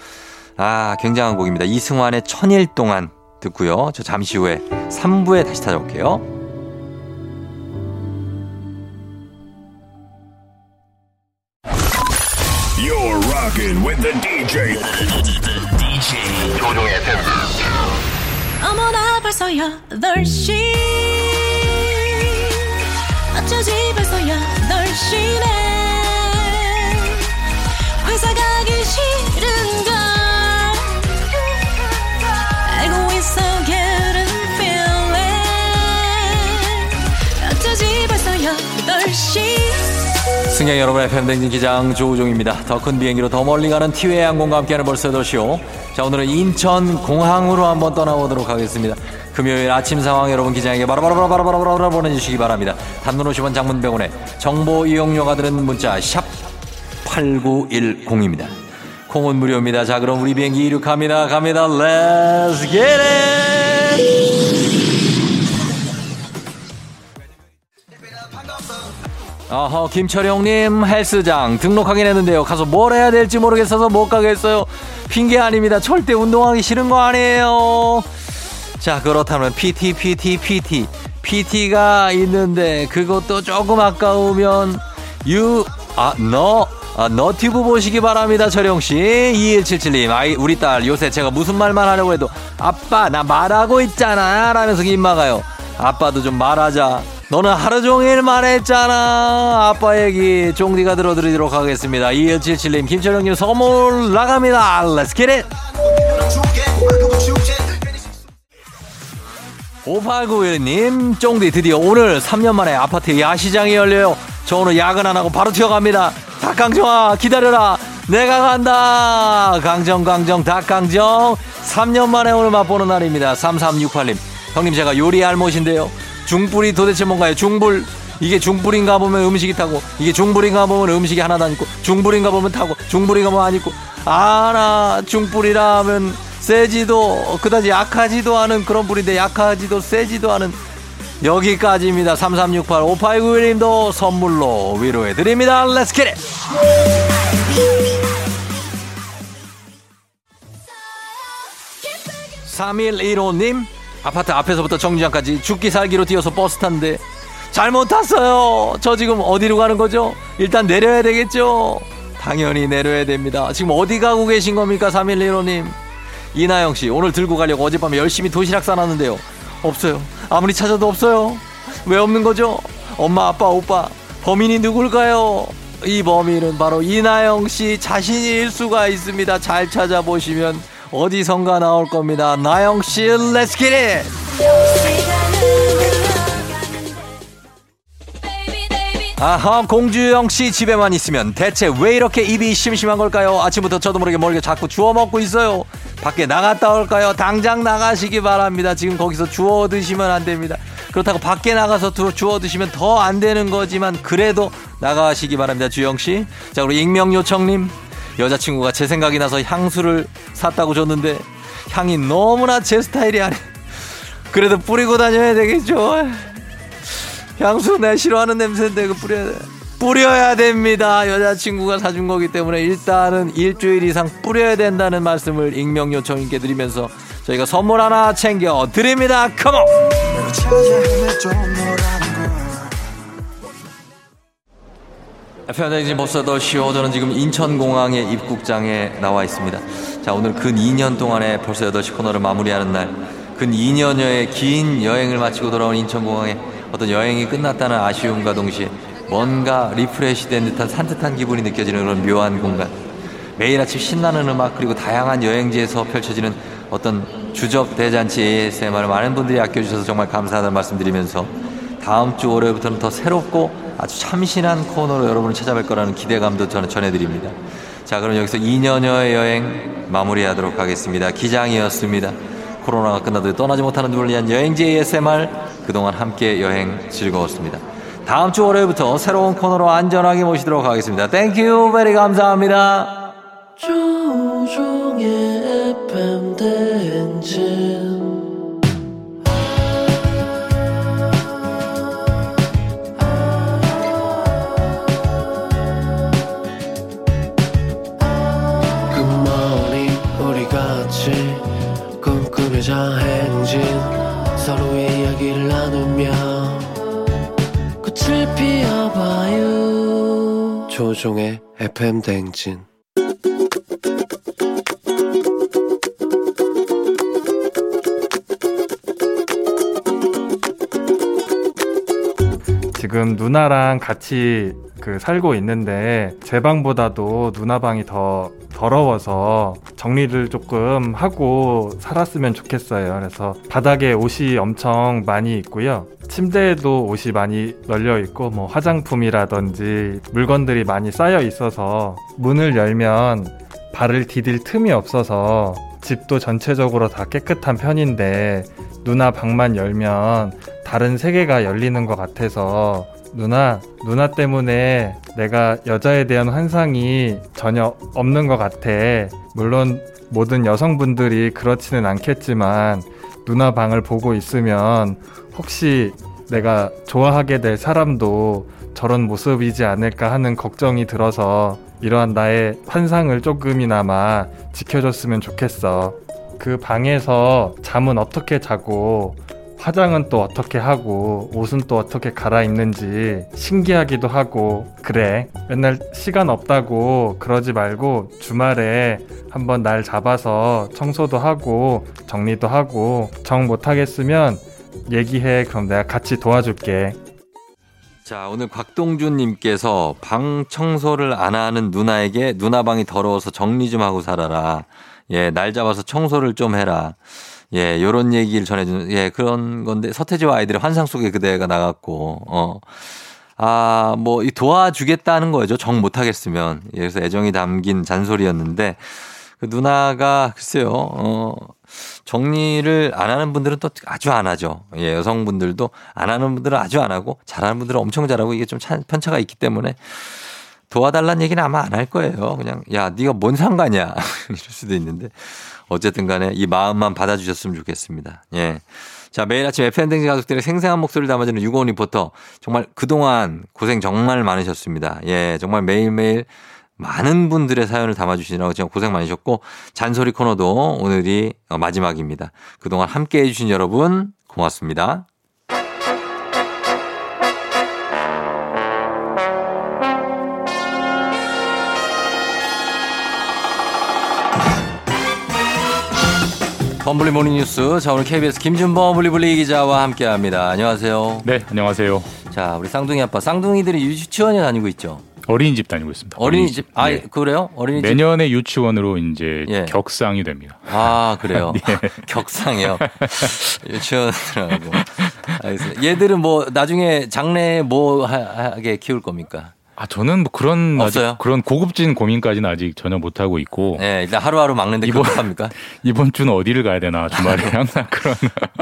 아, 굉장한 곡입니다. 이승환의 천일 동안 듣고요. 저 잠시 후에 3부에 다시 찾아올게요. You're rocking with the DJ. DJ 조종의 FM. 어머나 벌써 8시 어쩌지 벌써 8시네 회사 가기 싫은걸 알고 있어 getting feeling 어쩌지 벌써 8시 승객 여러분의 팬댕진 기장 조우종입니다. 더 큰 비행기로 더 멀리 가는 티웨이 항공과 함께하는 벌써 더쇼. 자, 오늘은 인천 공항으로 한번 떠나보도록 하겠습니다. 금요일 아침 상황 여러분 기장에게 바로바로바로바로바로 보내주시기 바랍니다. 단문 50원 장문 100원에 정보 이용료가 드는 문자 샵 8910입니다. 콩은 무료입니다. 자, 그럼 우리 비행기 이륙합니다. 갑니다. Let's get it! 어허 김철영님 헬스장 등록하긴 했는데요 가서 뭘 해야 될지 모르겠어서 못 가겠어요 핑계 아닙니다 절대 운동하기 싫은 거 아니에요 자 그렇다면 PT PT PT PT가 있는데 그것도 조금 아까우면 유 아 너 아, 너튜브 보시기 바랍니다, 철영씨. 2177님, 아이, 우리 딸, 요새 제가 무슨 말만 하려고 해도, 아빠, 나 말하고 있잖아. 라면서 입 막아요. 아빠도 좀 말하자. 너는 하루 종일 말했잖아. 아빠 얘기 종디가 들어드리도록 하겠습니다. 2177님, 김철영님 선물 나갑니다. Let's get it! 5891님, 쫑디 드디어 오늘 3년 만에 아파트 야시장이 열려요. 저 오늘 야근 안 하고 바로 튀어갑니다. 닭강정아, 기다려라. 내가 간다. 강정, 강정, 닭강정. 3년 만에 오늘 맛보는 날입니다. 3368님. 형님, 제가 요리 알못인데요. 중불이 도대체 뭔가요? 중불. 이게 중불인가 보면 음식이 타고, 이게 중불인가 보면 음식이 하나도 안 있고, 중불인가 보면 타고, 중불인가 보면 안 있고, 아 나, 중불이라면 세지도, 그다지 약하지도 않은 그런 불인데, 약하지도 세지도 않은 여기까지입니다. 3368 5891님도 선물로 위로해 드립니다. Let's get it! 3115님 아파트 앞에서부터 정류장까지 죽기 살기로 뛰어서 버스 탔는데 잘못 탔어요. 저 지금 어디로 가는 거죠? 일단 내려야 되겠죠? 당연히 내려야 됩니다. 지금 어디 가고 계신 겁니까? 3115님. 이나영 씨, 오늘 들고 가려고 어젯밤에 열심히 도시락 싸놨는데요. 없어요. 아무리 찾아도 없어요. 왜 없는 거죠? 엄마, 아빠, 오빠. 범인이 누굴까요? 이 범인은 바로 이나영 씨 자신일 수가 있습니다. 잘 찾아보시면 어디선가 나올 겁니다. 나영 씨, 기릿! 아하, 공주영 씨 집에만 있으면 대체 왜 이렇게 입이 심심한 걸까요? 아침부터 저도 모르게 모르게 자꾸 주워 먹고 있어요. 밖에 나갔다 올까요? 당장 나가시기 바랍니다. 지금 거기서 주워 드시면 안 됩니다. 그렇다고 밖에 나가서 두- 주워 드시면 더 안 되는 거지만 그래도 나가시기 바랍니다. 주영 씨. 자, 우리 익명 요청님. 여자친구가 제 생각이 나서 향수를 샀다고 줬는데 향이 너무나 제 스타일이 아니. 그래도 뿌리고 다녀야 되겠죠. 향수 내 싫어하는 냄새인데 그 뿌려야 돼. 뿌려야 됩니다. 여자친구가 사준 거기 때문에 일단은 일주일 이상 뿌려야 된다는 말씀을 익명 요청님께 드리면서 저희가 선물 하나 챙겨 드립니다. 컴온! 벌써 더 쉬워 저는 지금 인천공항의 입국장에 나와 있습니다. 자 오늘 근 2년 동안의 벌써 8시 코너를 마무리하는 날. 근 2년여의 긴 여행을 마치고 돌아온 인천공항에 어떤 여행이 끝났다는 아쉬움과 동시에 뭔가 refresh 된 듯한 산뜻한 기분이 느껴지는 그런 묘한 공간. 매일 아침 신나는 음악 그리고 다양한 여행지에서 펼쳐지는 어떤 주접 대잔치 ASMR을 많은 분들이 아껴주셔서 정말 감사하다는 말씀드리면서 다음 주 월요일부터는 더 새롭고 아주 참신한 코너로 여러분을 찾아뵐 거라는 기대감도 저는 전해드립니다. 자, 그럼 여기서 2년여의 여행 마무리하도록 하겠습니다. 기장이었습니다. 코로나가 끝나도 떠나지 못하는 눈을 위한 여행지 ASMR 그동안 함께 여행 즐거웠습니다. 다음 주 월요일부터 새로운 코너로 안전하게 모시도록 하겠습니다. Thank you very 감사합니다. 조우종의 FM 대행진 굿모닝 우리 같이 꿈꾸며자 행진 서로의 이야기를 나누며 봐요. 조종의 FM 대행진. 지금 누나랑 같이 그 살고 있는데 제 방보다도 누나 방이 더 더러워서 정리를 조금 하고 살았으면 좋겠어요. 그래서 바닥에 옷이 엄청 많이 있고요. 침대에도 옷이 많이 널려 있고 뭐 화장품이라든지 물건들이 많이 쌓여 있어서 문을 열면 발을 디딜 틈이 없어서 집도 전체적으로 다 깨끗한 편인데 누나 방만 열면 다른 세계가 열리는 것 같아서 누나, 누나 때문에 내가 여자에 대한 환상이 전혀 없는 것 같아. 물론 모든 여성분들이 그렇지는 않겠지만 누나 방을 보고 있으면 혹시 내가 좋아하게 될 사람도 저런 모습이지 않을까 하는 걱정이 들어서 이러한 나의 환상을 조금이나마 지켜줬으면 좋겠어. 그 방에서 잠은 어떻게 자고 화장은 또 어떻게 하고 옷은 또 어떻게 갈아입는지 신기하기도 하고 그래 맨날 시간 없다고 그러지 말고 주말에 한번 날 잡아서 청소도 하고 정리도 하고 정 못하겠으면 얘기해 그럼 내가 같이 도와줄게 자, 오늘 곽동준님께서 방 청소를 안 하는 누나에게 누나 방이 더러워서 정리 좀 하고 살아라. 예, 날 잡아서 청소를 좀 해라. 예, 요런 얘기를 전해주는, 예, 그런 건데, 서태지와 아이들의 환상 속에 그대가 나갔고, 어. 아, 뭐, 이 도와주겠다는 거죠. 정 못하겠으면. 예, 그래서 애정이 담긴 잔소리였는데, 그 누나가, 글쎄요, 어, 정리를 안 하는 분들은 또 아주 안 하죠. 예, 여성분들도 안 하는 분들은 아주 안 하고, 잘하는 분들은 엄청 잘하고, 이게 좀 차- 편차가 있기 때문에, 도와달라는 얘기는 아마 안 할 거예요. 그냥, 야, 네가 뭔 상관이야. *laughs* 이럴 수도 있는데. 어쨌든 간에 이 마음만 받아주셨으면 좋겠습니다. 예. 자, 매일 아침 FN댕지 가족들의 생생한 목소리를 담아주는 유고원 리포터. 정말 그동안 고생 정말 많으셨습니다. 예, 정말 매일매일 많은 분들의 사연을 담아주시느라고 정말 고생 많으셨고, 잔소리 코너도 오늘이 어, 마지막입니다. 그동안 함께 해주신 여러분, 고맙습니다. 범블리 morning 뉴스. 자, 오늘 KBS 김준범 블리블리 기자와 함께 합니다. 안녕하세요. 네, 안녕하세요. 자, 우리 쌍둥이 아빠. 쌍둥이들이 유치원에 다니고 있죠. 어린이집 다니고 있습니다. 어린이집. 아, 예. 그래요? 어린이집. 내년에 유치원으로 이제 예. 격상이 됩니다. 아, 그래요? *laughs* 예. *laughs* 격상이요. *laughs* 유치원이라고. 알겠습니다. 얘들은 뭐, 나중에 장래에 뭐 하- 하게 키울 겁니까? 아, 저는 뭐 그런 아직 없어요? 그런 고급진 고민까지는 아직 전혀 못 하고 있고 네, 일단 하루하루 막는데 이번- 급합니까? *laughs* 이번 주는 어디를 가야 되나 주말에 *laughs* 항상 그런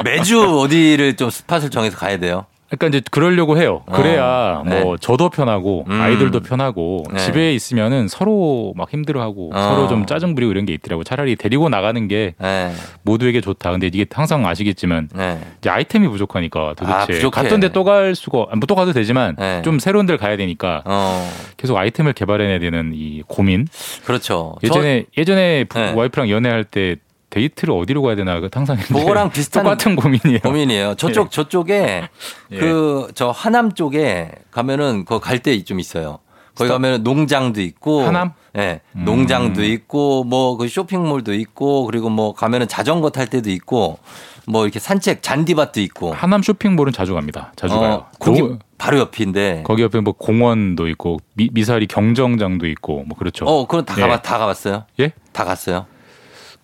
매주 어디를 좀 스팟을 정해서 가야 돼요? 약간 이제 그러려고 해요. 그래야 어, 네. 뭐 저도 편하고 음. 아이들도 편하고 네. 집에 있으면은 서로 막 힘들어하고 어. 서로 좀 짜증 부리고 이런 게 있더라고. 차라리 데리고 나가는 게 네. 모두에게 좋다. 근데 이게 항상 아시겠지만 네. 이제 아이템이 부족하니까 도대체 아, 부족해. 갔던 데 또 갈 수가 뭐 또 가도 되지만 네. 좀 새로운 데를 가야 되니까 어, 계속 아이템을 개발해내야 되는 이 고민. 그렇죠. 예전에 예전에 부- 네. 와이프랑 연애할 때 데이트를 어디로 가야 되나 그 항상 저 그거랑 *laughs* 비슷한 똑같은 고민이에요. 고민이에요. 저쪽 저쪽에 예. 그저 하남 쪽에 가면은 그 갈 때 좀 있어요. 거기 가면은 농장도 있고 하남? 예. 음. 농장도 있고 뭐 그 쇼핑몰도 있고 그리고 뭐 가면은 자전거 탈 때도 있고 뭐 이렇게 산책 잔디밭도 있고. 하남 쇼핑몰은 자주 갑니다. 자주 어, 가요. 거기 요- 바로 옆인데. 거기 옆에 뭐 공원도 있고 미, 미사리 경정장도 있고 뭐 그렇죠. 어, 그럼 다 예. 가봤 다 가봤어요? 예? 다 갔어요?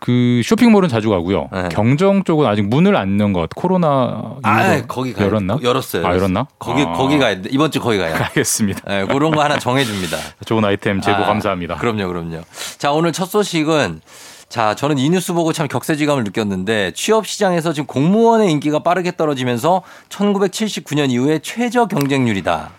그 쇼핑몰은 자주 가고요. 네. 경정 쪽은 아직 문을 안 연 것. 코로나 아, 거기 가 열었나? 열었어요. 아, 열었나? 거기 아. 거기 가야 돼. 이번 주 거기 가요. 알겠습니다. 예, 그런 거 하나 정해 줍니다. *laughs* 좋은 아이템 제보 아, 감사합니다. 그럼요, 그럼요. 자, 오늘 첫 소식은 자, 저는 이 뉴스 보고 참 격세지감을 느꼈는데 취업 시장에서 지금 공무원의 인기가 빠르게 떨어지면서 1979년 이후에 최저 경쟁률이다.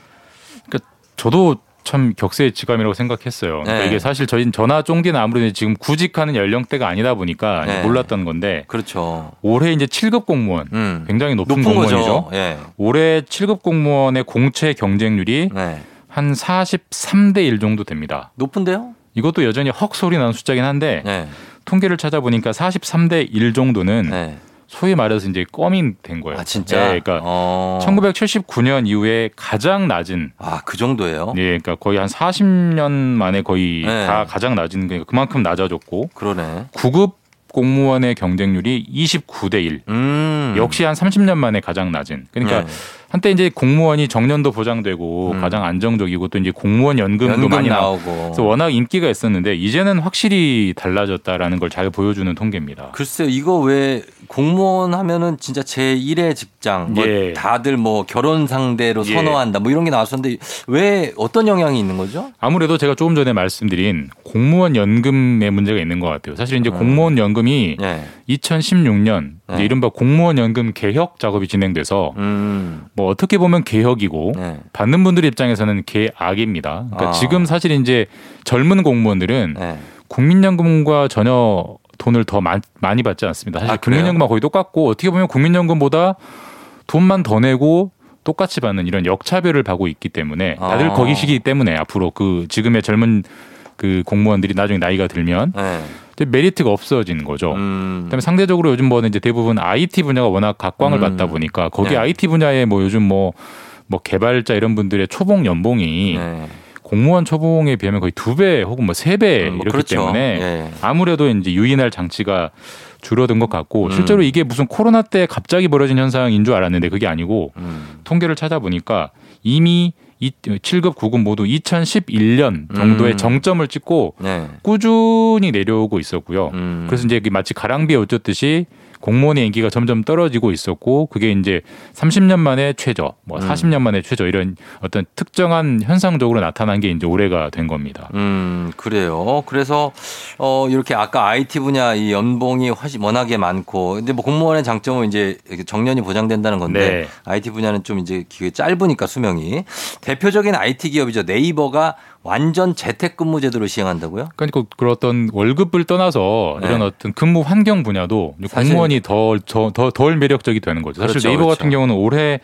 그러니까 저도 참 격세지감이라고 생각했어요. 그러니까 네. 이게 사실 저희 전화 쫑디는 아무래도 지금 구직하는 연령대가 아니다 보니까 네. 몰랐던 건데 그렇죠. 올해 이제 7급 공무원 음. 굉장히 높은, 높은 공무원이죠. 예. 올해 7급 공무원의 공채 경쟁률이 네. 한 43대 1 정도 됩니다. 높은데요? 이것도 여전히 헉 소리 나는 숫자긴 한데 네. 통계를 찾아보니까 43대 1 정도는 네. 소위 말해서 이제 껌이 된 거예요. 아, 진짜? 네, 그러니까 어. 1979년 이후에 가장 낮은 아, 그 정도예요? 예, 그러니까 거의 한 40년 만에 거의 네. 다 가장 낮은 게 그만큼 낮아졌고 그러네. 9급 공무원의 경쟁률이 29대 1. 음. 역시 한 30년 만에 가장 낮은. 그러니까 네. 한때 이제 공무원이 정년도 보장되고 음. 가장 안정적이고 또 이제 공무원 연금도 연금 많이 나오고. 그래서 워낙 인기가 있었는데 이제는 확실히 달라졌다라는 걸 잘 보여주는 통계입니다. 글쎄요, 이거 왜 공무원 하면은 진짜 제 1의 직장, 뭐 예. 다들 뭐 결혼 상대로 예. 선호한다, 뭐 이런 게 나왔었는데 왜 어떤 영향이 있는 거죠? 아무래도 제가 조금 전에 말씀드린 공무원 연금의 문제가 있는 것 같아요. 사실 이제 공무원 연금이 네. 2016년 이제 네. 이른바 공무원 연금 개혁 작업이 진행돼서 음. 뭐 어떻게 보면 개혁이고 네. 받는 분들 입장에서는 개악입니다. 그러니까 아. 지금 사실 이제 젊은 공무원들은 네. 국민연금과 전혀 돈을 더 많- 많이 받지 않습니다. 사실 아? 국민연금과 거의 똑같고 어떻게 보면 국민연금보다 돈만 더 내고 똑같이 받는 이런 역차별을 받고 있기 때문에 다들 아. 거기시기 때문에 앞으로 그 지금의 젊은 그 공무원들이 나중에 나이가 들면 네. 메리트가 없어지는 거죠. 음. 그다음에 상대적으로 요즘 뭐는 이제 대부분 IT 분야가 워낙 각광을 음. 받다 보니까 거기 네. IT 분야에 뭐 요즘 뭐뭐 개발자 이런 분들의 초봉 연봉이 네. 공무원 초봉에 비하면 거의 두 배 혹은 뭐 세배 음, 뭐 이렇기 그렇죠. 때문에 예. 아무래도 이제 유인할 장치가 줄어든 것 같고 음. 실제로 이게 무슨 코로나 때 갑자기 벌어진 현상인 줄 알았는데 그게 아니고 음. 통계를 찾아보니까 이미 이 7급 9급 모두 2011년 정도의 음. 정점을 찍고 네. 꾸준히 내려오고 있었고요. 음. 그래서 이제 마치 가랑비에 옷젓듯이 공무원의 인기가 점점 떨어지고 있었고 그게 이제 30년 만에 최저, 뭐 음. 40년 만에 최저 이런 어떤 특정한 현상적으로 나타난 게 이제 올해가 된 겁니다. 음, 그래요. 그래서, 어, 이렇게 아까 IT 분야 이 연봉이 훨씬 워낙에 많고, 근데 뭐 공무원의 장점은 이제 정년이 보장된다는 건데, 네. IT 분야는 좀 이제 기회 짧으니까 수명이. 대표적인 IT 기업이죠. 네이버가 완전 재택근무 제도를 시행한다고요? 그러니까 그 어떤 월급을 떠나서 네. 이런 어떤 근무 환경 분야도 공무원이 더더덜 매력적이 되는 거죠. 사실 그렇죠, 네이버 그렇죠. 같은 경우는 올해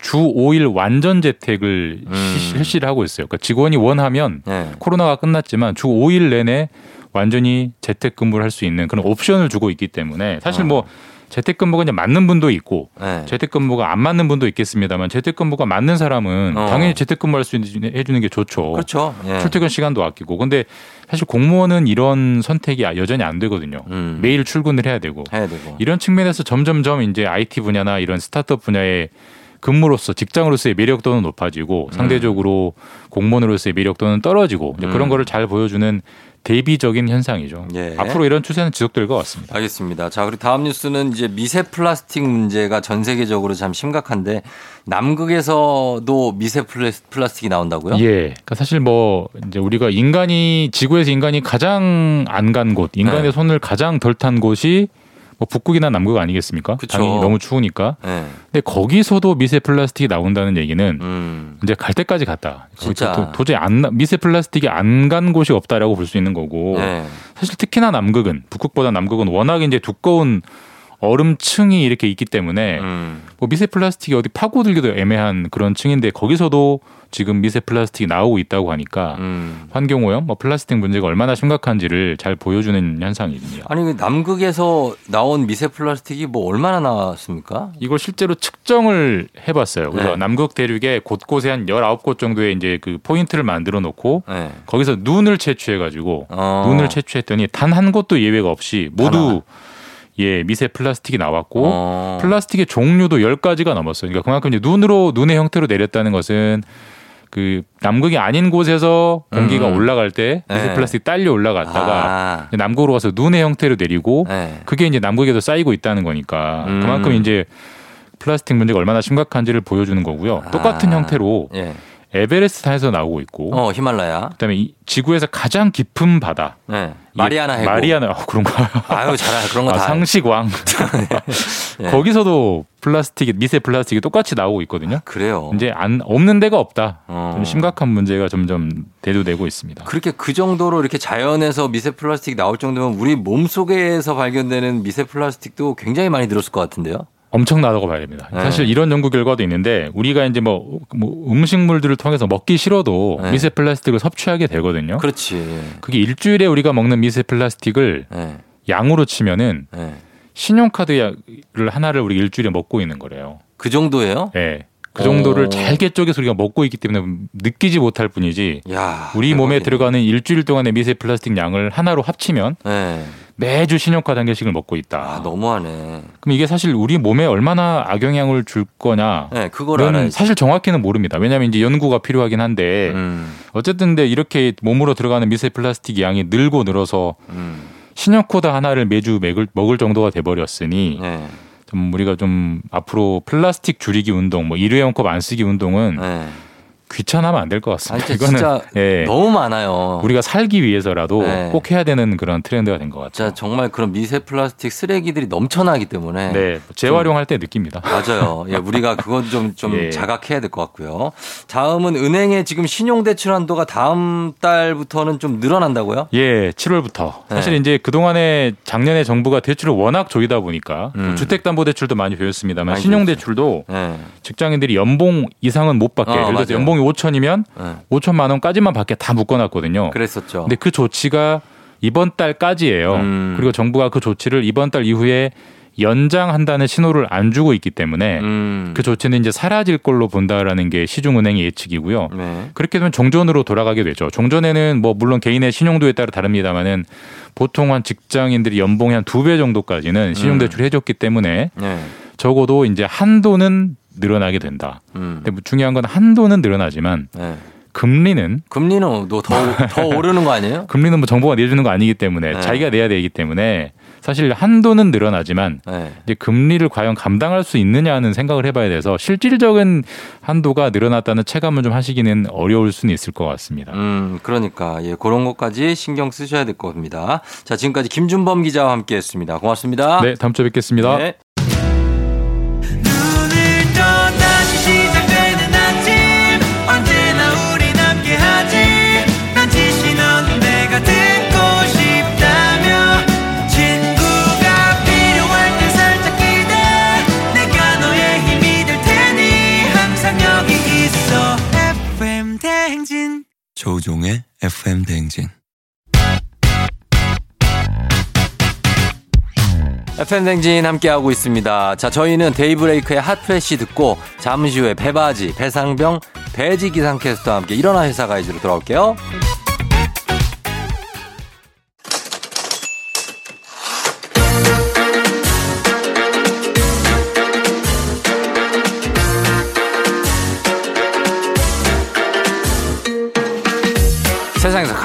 주 5일 완전 재택을 음. 시- 실시를 하고 있어요. 그러니까 직원이 원하면 네. 코로나가 끝났지만 주 5일 내내 완전히 재택근무를 할 수 있는 그런 옵션을 주고 있기 때문에 사실 어. 뭐 재택근무가 이제 맞는 분도 있고 네. 재택근무가 안 맞는 분도 있겠습니다만 재택근무가 맞는 사람은 어. 당연히 재택근무할 수 있는 해주는 게 좋죠. 그렇죠. 예. 출퇴근 시간도 아끼고 근데 사실 공무원은 이런 선택이 여전히 안 되거든요. 음. 매일 출근을 해야 되고 해야 되고. 이런 측면에서 점점점 이제 IT 분야나 이런 스타트업 분야의 근무로서 직장으로서의 매력도는 높아지고 상대적으로 공무원으로서의 매력도는 떨어지고 이제 그런 음. 거를 잘 보여주는 대비적인 현상이죠. 예. 앞으로 이런 추세는 지속될 것 같습니다. 알겠습니다. 자, 그리고 다음 뉴스는 이제 미세 플라스틱 문제가 전 세계적으로 참 심각한데 남극에서도 미세 플라스- 플라스틱이 나온다고요? 예. 그러니까 사실 뭐 이제 우리가 인간이 지구에서 인간이 가장 안 간 곳, 인간의 네. 손을 가장 덜 탄 곳이 뭐 북극이나 남극 아니겠습니까? 그쵸. 당연히 너무 추우니까. 네. 근데 거기서도 미세 플라스틱이 나온다는 얘기는 음. 이제 갈 때까지 갔다. 진짜. 도, 도저히 안 나- 미세 플라스틱이 안 간 곳이 없다라고 볼 수 있는 거고. 네. 사실 특히나 남극은 북극보다 남극은 워낙 이제 두꺼운 얼음층이 이렇게 있기 때문에 음. 뭐 미세 플라스틱이 어디 파고들기도 애매한 그런 층인데 거기서도 지금 미세 플라스틱이 나오고 있다고 하니까 음. 환경 오염, 뭐 플라스틱 문제가 얼마나 심각한지를 잘 보여주는 현상이거든요. 아니 그 남극에서 나온 미세 플라스틱이 뭐 얼마나 나왔습니까? 이걸 실제로 측정을 해봤어요. 그래서 네. 남극 대륙에 곳곳에 한 19곳 정도의 이제 그 포인트를 만들어 놓고 네. 거기서 눈을 채취해가지고 어. 눈을 채취했더니 단 한 곳도 예외가 없이 하나. 예, 미세 플라스틱이 나왔고 어. 플라스틱의 종류도 10가지가 넘었어요. 그러니까 그만큼 이제 눈으로 눈의 형태로 내렸다는 것은 그 남극이 아닌 곳에서 공기가 음. 올라갈 때 미세 네. 플라스틱 딸려 올라갔다가 아. 남극으로 가서 눈의 형태로 내리고 네. 그게 이제 남극에도 쌓이고 있다는 거니까 음. 그만큼 이제 플라스틱 문제가 얼마나 심각한지를 보여주는 거고요. 똑같은 아. 형태로 예. 에베레스트 산에서 나오고 있고 어, 히말라야. 그다음에 이 지구에서 가장 깊은 바다 네. 마리아나 해구. 마리아나 어, 그런가요? 아유, 잘해. 그런 거 아, 다. 상식왕 예. *laughs* 거기서도 플라스틱이 미세 플라스틱이 똑같이 나오고 있거든요. 그래요. 이제 안 없는 데가 없다. 어. 좀 심각한 문제가 점점 대두되고 있습니다. 그렇게 그 정도로 이렇게 자연에서 미세 플라스틱 나올 정도면 우리 몸 속에서 발견되는 미세 플라스틱도 굉장히 많이 들었을 것 같은데요. 엄청나다고 봐야 됩니다. 네. 사실 이런 연구 결과도 있는데 우리가 이제 뭐, 뭐 음식물들을 통해서 먹기 싫어도 네. 미세 플라스틱을 섭취하게 되거든요. 그렇지. 그게 일주일에 우리가 먹는 미세 플라스틱을 네. 양으로 치면은 네. 신용카드를 하나를 우리 일주일에 먹고 있는 거래요. 그 정도예요? 예. 그 정도를 어. 잘게 쪼개서 우리가 먹고 있기 때문에 느끼지 못할 뿐이지 야. 우리 몸에 대박이네. 들어가는 일주일 동안의 미세 플라스틱 양을 하나로 합치면 네. 매주 신용카드 한 개씩을 먹고 있다. 아, 너무하네. 그럼 이게 사실 우리 몸에 얼마나 악영향을 줄 거냐? 네, 그거를 는 알아야지. 사실 정확히는 모릅니다. 왜냐하면 이제 연구가 필요하긴 한데 음. 어쨌든 근데 이렇게 몸으로 들어가는 미세 플라스틱 양이 늘고 늘어서 음. 신용코드 하나를 매주 먹을, 먹을 정도가 돼버렸으니 네. 좀 우리가 좀 앞으로 플라스틱 줄이기 운동, 뭐 일회용 컵 안 쓰기 운동은 네. 귀찮으면 안 될것 아, 같습니다. 진짜, 이거는 *laughs* 진짜 예, 너무 많아요. 우리가 살기 위해서라도 네. 꼭 해야 되는 그런 트렌드가 된 것 같아요. 정말 그런 미세 플라스틱 쓰레기들이 넘쳐나기 때문에 네, 재활용할 때 느낍니다. 맞아요. 예, 우리가 *laughs* 그건 좀, 좀 예. 자각해야 될 것 같고요. 다음은 은행에 지금 신용 대출 한도가 다음 달부터는 좀 늘어난다고요? 예, 7월부터. 네. 사실 이제 그동안에 작년에 정부가 대출을 워낙 조이다 보니까 음. 주택담보대출도 많이 조였습니다만 많이 신용 대출도 네. 직장인들이 연봉 이상은 못 받게 어, 예를 들어서 맞아요. 연봉이 5천이면 네. 5천만 원까지만 받게 다 묶어놨거든요. 그랬었죠. 근데 그 조치가 이번 달까지예요. 음. 그리고 정부가 그 조치를 이번 달 이후에 연장한다는 신호를 안 주고 있기 때문에 음. 그 조치는 이제 사라질 걸로 본다라는 게 시중은행의 예측이고요. 네. 그렇게 되면 종전으로 돌아가게 되죠. 종전에는 뭐 물론 개인의 신용도에 따라 다릅니다만은 보통 한 직장인들이 연봉이 한 두 배 정도까지는 신용대출을 해줬기 때문에 네. 적어도 이제 한도는 늘어나게 된다. 음. 근데 뭐 중요한 건 한도는 늘어나지만 네. 금리는 금리는 더, 더 *laughs* 오르는 거 아니에요? 금리는 뭐 정부가 내주는 거 아니기 때문에 네. 자기가 내야 되기 때문에 사실 한도는 늘어나지만 네. 이제 금리를 과연 감당할 수 있느냐 하는 생각을 해봐야 돼서 실질적인 한도가 늘어났다는 체감을 좀 하시기는 어려울 수는 있을 것 같습니다. 음, 그러니까, 예, 그런 것까지 신경 쓰셔야 될 겁니다. 자, 지금까지 김준범 기자와 함께 했습니다. 고맙습니다. 네, 다음 주에 뵙겠습니다. 네. 있어 FM 대행진 FM 대행진. 함께하고 있습니다. 자, 저희는 데이브레이크의 핫프레쉬 듣고 잠시 후에 배바지, 배상병, 배지 기상캐스터와 함께 일어나 회사 가이즈로 돌아올게요.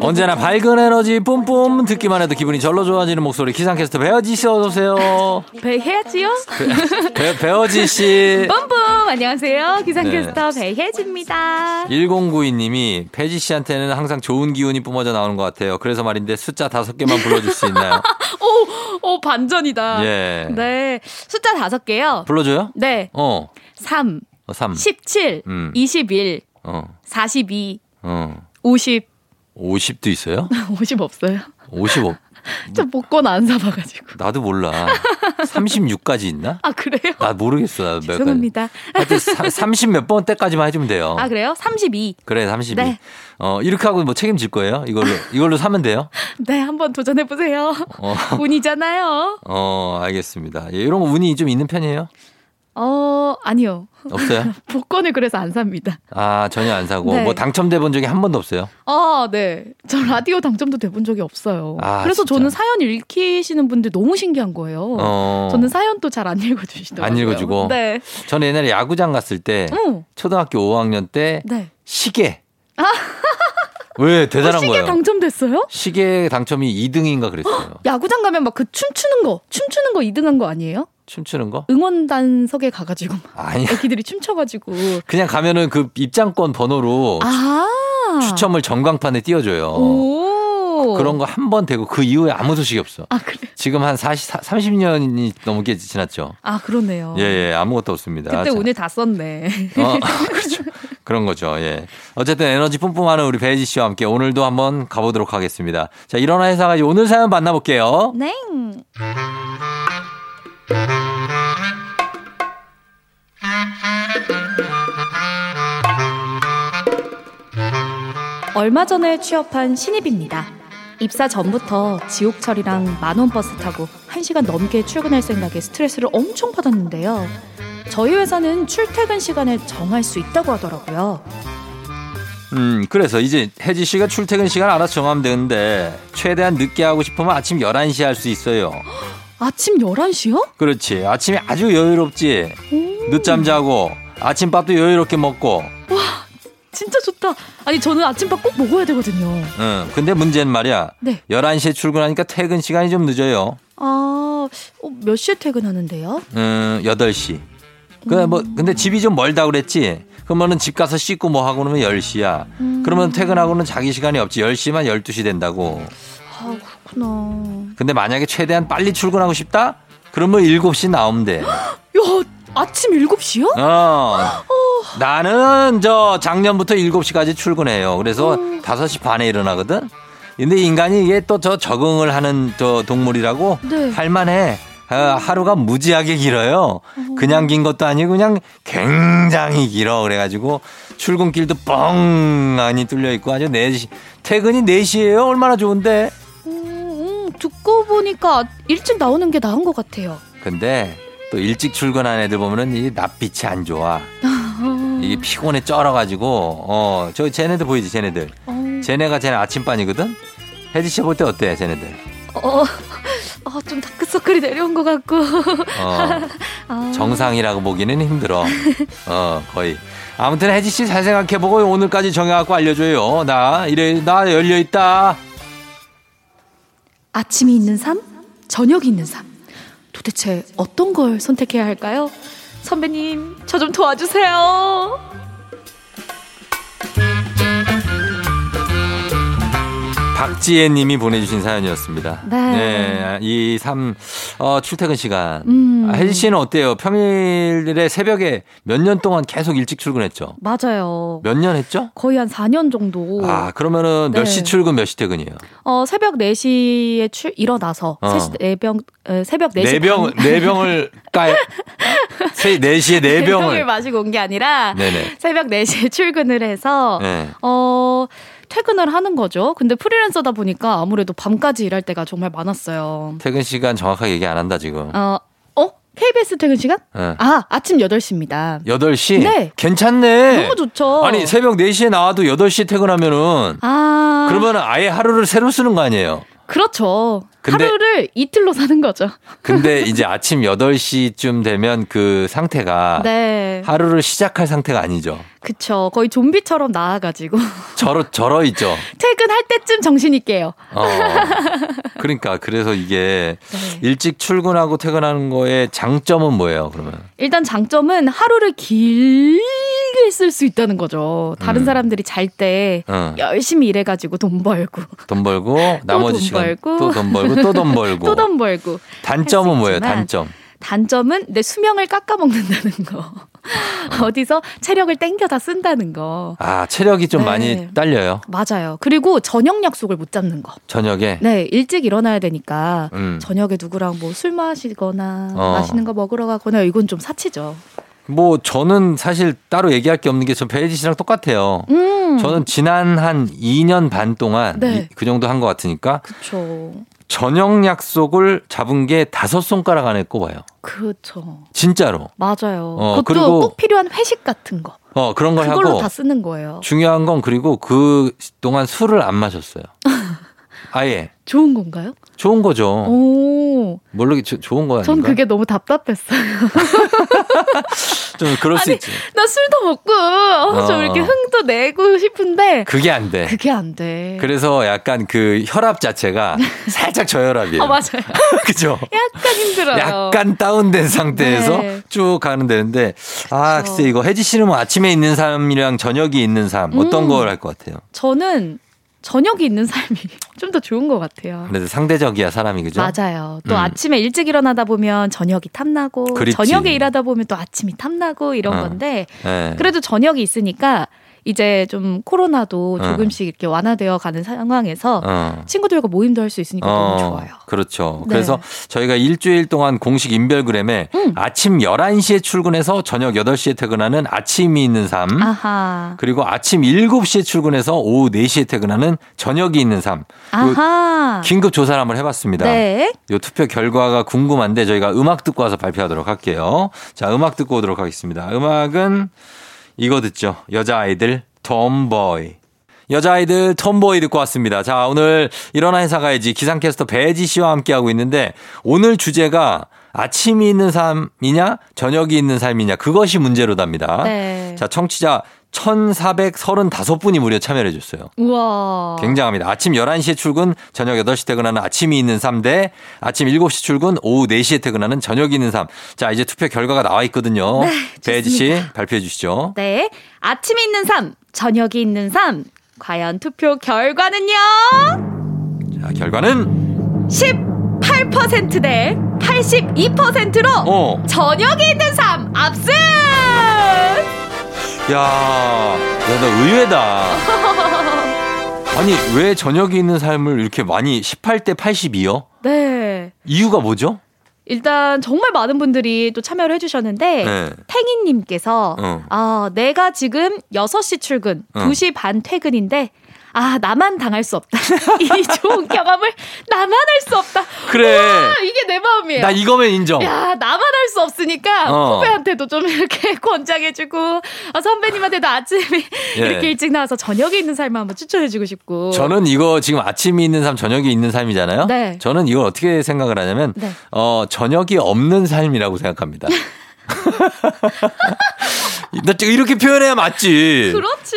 언제나 밝은 에너지 뿜뿜 듣기만 해도 기분이 절로 좋아지는 목소리 기상캐스터 배어지 씨 어서 오세요. 배혜지요? 배, 배어지 씨. *laughs* 뿜뿜 안녕하세요. 기상캐스터 배혜지입니다. 1092님이 배지 씨한테는 항상 좋은 기운이 뿜어져 나오는 것 같아요. 그래서 말인데 숫자 다섯 개만 불러줄 수 있나요? *laughs* 오, 오 반전이다. 예. 네. 숫자 다섯 개요. 불러줘요? 네. 어. 3, 어, 3. 17, 음. 21, 어. 42, 어. 50. 50도 있어요? *laughs* 50 없어요. 55. *laughs* 저 복권 안 사봐가지고. 나도 몰라. 36까지 있나? 아 그래요? 나 모르겠어. 죄송합니다. 하여튼 30 몇 번 때까지만 해주면 돼요. 아 그래요? 32. 그래 32. 네. 어 이렇게 하고 뭐 책임질 거예요? 이걸로 이걸로 사면 돼요? *laughs* 네, 한번 도전해 보세요. 어, 운이잖아요. 어 알겠습니다. 예, 이런 거 운이 좀 있는 편이에요? 어 아니요. 없어요? *laughs* 복권을 그래서 안 삽니다. 아 전혀 안 사고 네. 뭐 당첨돼 본 적이 한 번도 없어요. 아, 네. 저 라디오 당첨도 돼 본 적이 없어요. 아, 그래서 진짜? 저는 사연 읽히시는 분들 너무 신기한 거예요. 어. 저는 사연도 잘 안 읽어주시더라고요. 안 읽어주고. 네. 저는 옛날에 야구장 갔을 때 응. 초등학교 5학년 때 네. 시계. 왜 대단한 어, 시계 거예요? 당첨됐어요? 시계 당첨이 2등인가 그랬어요. *gasps* 야구장 가면 막 그 춤추는 거, 춤추는 거 2등한 거 아니에요? 춤추는 거? 응원단석에 가가지고 막 아니 애기들이 춤춰가지고. *laughs* 그냥 가면은 그 입장권 번호로 아. 추첨을 전광판에 띄워줘요. 오. 그런 거 한 번 되고 그 이후에 아무 소식이 없어. 아, 그래. 지금 한 40, 30년이 넘게 지났죠. 아, 그러네요. 예, 예, 아무것도 없습니다. 그때 자, 운을 다 썼네. 어, 그렇죠. 그런 거죠. 예. 어쨌든 에너지 뿜뿜하는 우리 배지 씨와 함께 오늘도 한번 가보도록 하겠습니다. 자, 일어나 회사가지 오늘 사연 만나볼게요. 네. 얼마 전에 취업한 신입입니다. 입사 전부터 지옥철이랑 만원 버스 타고 1시간 넘게 출근할 생각에 스트레스를 엄청 받았는데요. 저희 회사는 출퇴근 시간을 정할 수 있다고 하더라고요. 음, 그래서 이제 혜지 씨가 출퇴근 시간 알아서 정하면 되는데 최대한 늦게 하고 싶으면 아침 11시에 할수 있어요. *gasps* 아침 11시요? 그렇지. 아침에 아주 여유롭지. 늦잠 자고 아침밥도 여유롭게 먹고. 진짜 좋다. 아니, 저는 아침밥 꼭 먹어야 되거든요. 응. 근데 문제는 말이야. 네. 11시에 출근하니까 퇴근 시간이 좀 늦어요. 아, 어, 몇 시에 퇴근하는데요? 음, 8시. 그, 뭐, 근데 집이 좀 멀다 그랬지? 그러면은 집 가서 씻고 뭐 하고 그러면 10시야. 그러면 퇴근하고는 자기 시간이 없지. 10시만 12시 된다고. 아, 그렇구나. 근데 만약에 최대한 빨리 출근하고 싶다? 그러면 7시 나오면 돼. *gasps* 야, 아침 7시요? 어. 나는 저 작년부터 7시까지 출근해요. 그래서 5시 반에 일어나거든? 근데 인간이 이게 또 저 적응을 하는 저 동물이라고 네. 할만해. 아, 하루가 무지하게 길어요. 그냥 긴 것도 아니고 그냥 굉장히 길어. 그래가지고 출근길도 뻥하니 뚫려 있고 아주 4시, 퇴근이 4시예요 얼마나 좋은데. 음, 듣고 보니까 일찍 나오는 게 나은 것 같아요. 근데 또 일찍 출근한 애들 보면은 이 낯빛이 안 좋아. *laughs* 이게 피곤해 쩔어가지고 어 저 쟤네들 보이지 쟤네들. 쟤네가 쟤네 아침반이거든. 혜지 씨 볼 때 어때 쟤네들? 어, 어, 좀 다크서클이 내려온 것 같고. 어 *laughs* 아, 정상이라고 보기는 힘들어. 어 거의. 아무튼 혜지 씨 잘 생각해보고 오늘까지 정해갖고 알려줘요. 나 이래 나 열려 있다. 아침이 있는 삶, 저녁이 있는 삶. 도대체 어떤 걸 선택해야 할까요? 선배님, 저 좀 도와주세요. 박지혜 님이 보내주신 사연이었습니다. 네. 이 삶, 어, 출퇴근 시간. 음. 아, 혜지 씨는 어때요? 평일에 새벽에 몇 년 동안 계속 일찍 출근했죠? 맞아요. 몇 년 했죠? 거의 한 4년 정도. 아, 그러면은 몇 네. 시 출근, 몇 시 퇴근이에요? 어, 새벽 4시에 출, 일어나서, 어. 세 3시, 4병, 에, 새벽 4시. 네 병, 네 병을 까요? *laughs* 세, 네 시에 네 병을 병을. 마시고 온 게 아니라, 네네. 새벽 4시에 출근을 해서, 네. 어, 퇴근을 하는 거죠. 근데 프리랜서다 보니까 아무래도 밤까지 일할 때가 정말 많았어요. 퇴근 시간 정확하게 얘기 안 한다, 지금. 어, 어? KBS 퇴근 시간? 네. 아, 아침 8시입니다. 8시? 네. 괜찮네. 너무 좋죠. 아니, 새벽 4시에 나와도 8시에 퇴근하면은. 아. 그러면 아예 하루를 새로 쓰는 거 아니에요? 그렇죠. 근데- 하루를 이틀로 사는 거죠. 근데 *laughs* 이제 아침 8시쯤 되면 그 상태가 네. 하루를 시작할 상태가 아니죠. 그쵸. 거의 좀비처럼 나와가지고. 절어, 절어 있죠. 퇴근할 때쯤 정신이 깨요. 어. 그러니까 그래서 이게 네. 일찍 출근하고 퇴근하는 거의 장점은 뭐예요, 그러면? 일단 장점은 하루를 길게 쓸 수 있다는 거죠. 다른 음. 사람들이 잘때 어. 열심히 일해가지고 돈 벌고 돈 벌고 *laughs* 나머지 돈 시간 벌고. 또돈 벌고 또 돈 벌고. *laughs* 또 돈 벌고. 단점은 뭐예요? 단점. 단점은 내 수명을 깎아먹는다는 거. *laughs* 어디서 체력을 땡겨다 쓴다는 거. 아, 체력이 좀 네. 많이 딸려요. 맞아요. 그리고 저녁 약속을 못 잡는 거. 저녁에. 네, 일찍 일어나야 되니까 음. 저녁에 누구랑 뭐 술 마시거나 어. 맛있는 거 먹으러 가거나 이건 좀 사치죠. 뭐 저는 사실 따로 얘기할 게 없는 게저 배지 씨랑 똑같아요. 음. 저는 지난 한 2년 반 동안 네. 이- 그 정도 한 것 같으니까 그렇죠. 저녁 약속을 잡은 게 다섯 손가락 안에 꼽아요. 그렇죠. 진짜로. 맞아요. 어, 그것도 그리고- 꼭 필요한 회식 같은 거. 어 그런 걸 그걸로 하고 다 쓰는 거예요. 중요한 건 그리고 그 동안 술을 안 마셨어요. *laughs* 아예 좋은 건가요? 좋은 거죠. 오, 조- 좋은 거전 아닌가? 그게 너무 답답했어요. *laughs* 좀 그럴 수 아니, 있지. 나 술도 먹고 어, 좀 어. 이렇게 흥도 내고 싶은데 그게 안 돼. 그게 안 돼. 그래서 약간 그 혈압 자체가 *laughs* 살짝 저혈압이에요. 어 맞아요. *laughs* 그죠? 약간 힘들어요. 약간 다운된 상태에서 네. 쭉 가는 되는데 아. 글쎄 이거 혜지 씨는 뭐 아침에 있는 삶이랑 저녁이 있는 삶 어떤 음. 걸할 것 같아요? 저는 저녁이 있는 삶이 *laughs* 좀 더 좋은 것 같아요. 그래도 상대적이야 사람이 그죠? 맞아요. 또 음. 아침에 일찍 일어나다 보면 저녁이 탐나고 그렇지. 저녁에 일하다 보면 또 아침이 탐나고 이런 어. 건데 네. 그래도 저녁이 있으니까 이제 좀 코로나도 어. 조금씩 이렇게 완화되어 가는 상황에서 어. 친구들과 모임도 할 수 있으니까 너무 좋아요. 그렇죠. 네. 그래서 저희가 일주일 동안 공식 인별그램에 음. 아침 11시에 출근해서 저녁 8시에 퇴근하는 아침이 있는 삶. 아하. 그리고 아침 7시에 출근해서 오후 4시에 퇴근하는 저녁이 있는 삶. 요 아하. 긴급 조사를 한번 해봤습니다. 네. 요 투표 결과가 궁금한데 저희가 음악 듣고 와서 발표하도록 할게요. 자, 음악 듣고 오도록 하겠습니다. 음악은 이거 듣죠. 여자아이들 톰보이. 여자아이들 톰보이 듣고 왔습니다. 자, 오늘 일어나 회사 가야지 기상캐스터 배지 씨와 함께하고 있는데 오늘 주제가 아침이 있는 삶이냐 저녁이 있는 삶이냐 그것이 문제로답니다. 네. 자, 청취자 1435분이 무려 참여를 해줬어요. 우와. 굉장합니다. 아침 11시에 출근, 저녁 8시 퇴근하는 아침이 있는 삶대 아침 7시 출근, 오후 4시에 퇴근하는 저녁이 있는 삶. 자, 이제 투표 결과가 나와 있거든요. 네, 배지 씨 발표해 주시죠. 네. 아침이 있는 삶, 저녁이 있는 삶. 과연 투표 결과는요? 자, 결과는 18%대 82%로 어. 저녁이 있는 삶 압승! 야, 야, 너 의외다. 아니, 왜 저녁이 있는 삶을 이렇게 많이 18대 82요? 네. 이유가 뭐죠? 일단 정말 많은 분들이 또 참여를 해주셨는데 네. 탱이님께서 어. 아 내가 지금 6시 출근, 어. 2시 반 퇴근인데 아 나만 당할 수 없다. *laughs* 이 좋은 경험을 나만 할 수 없다. 그래. 우와, 이게 내 마음이에요. 나 이거면 인정. 야, 나만 할 수 없으니까 어. 후배한테도 좀 이렇게 *laughs* 권장해주고 아, 선배님한테도 아침에 *laughs* 예. 이렇게 일찍 나와서 저녁에 있는 삶을 한번 추천해주고 싶고. 저는 이거 지금 아침이 있는 삶, 저녁이 있는 삶이잖아요. 네. 저는 이걸 어떻게 생각을 하냐면, 네. 어, 저녁이 없는 삶이라고 생각합니다. 나 이렇게 표현해야 맞지. 그렇지.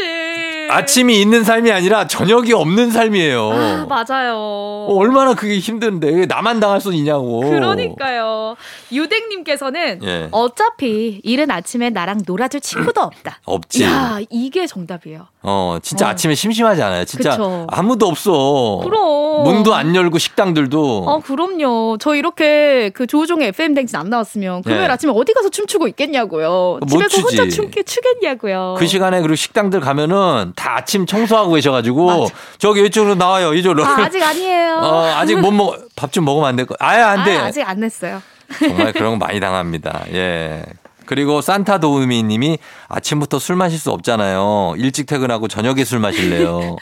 아침이 있는 삶이 아니라 저녁이 없는 삶이에요. 아, 맞아요. 어, 얼마나 그게 힘든데 왜 나만 당할 수 있냐고. 그러니까요. 유댕님께서는 예. 어차피 이른 아침에 나랑 놀아줄 친구도 없다. *clears throat* 없지. 야, 이게 정답이에요. 어, 진짜 어. 아침에 심심하지 않아요. 진짜 그쵸. 아무도 없어. 그럼. 문도 안 열고 식당들도. 어, 그럼요. 저 이렇게 그 조우종의 FM 댕진 안 나왔으면 금요일 네. 아침에 어디 가서 춤추고 있겠냐고요. 못 집에서 혼자. 춤게 추겠냐고요. 그 시간에 그리고 식당들 가면은 다 아침 청소하고 계셔가지고 저기 이쪽으로 나와요 이쪽으로. 아, 아직 아니에요. *laughs* 어, 아직 못 먹, 밥 좀 먹으면 안 될 거. 아예 안 돼. 아, 아직 안 냈어요. 정말 그런 거 많이 당합니다. 예. 그리고 산타 도우미 님이 아침부터 술 마실 수 없잖아요. 일찍 퇴근하고 저녁에 술 마실래요.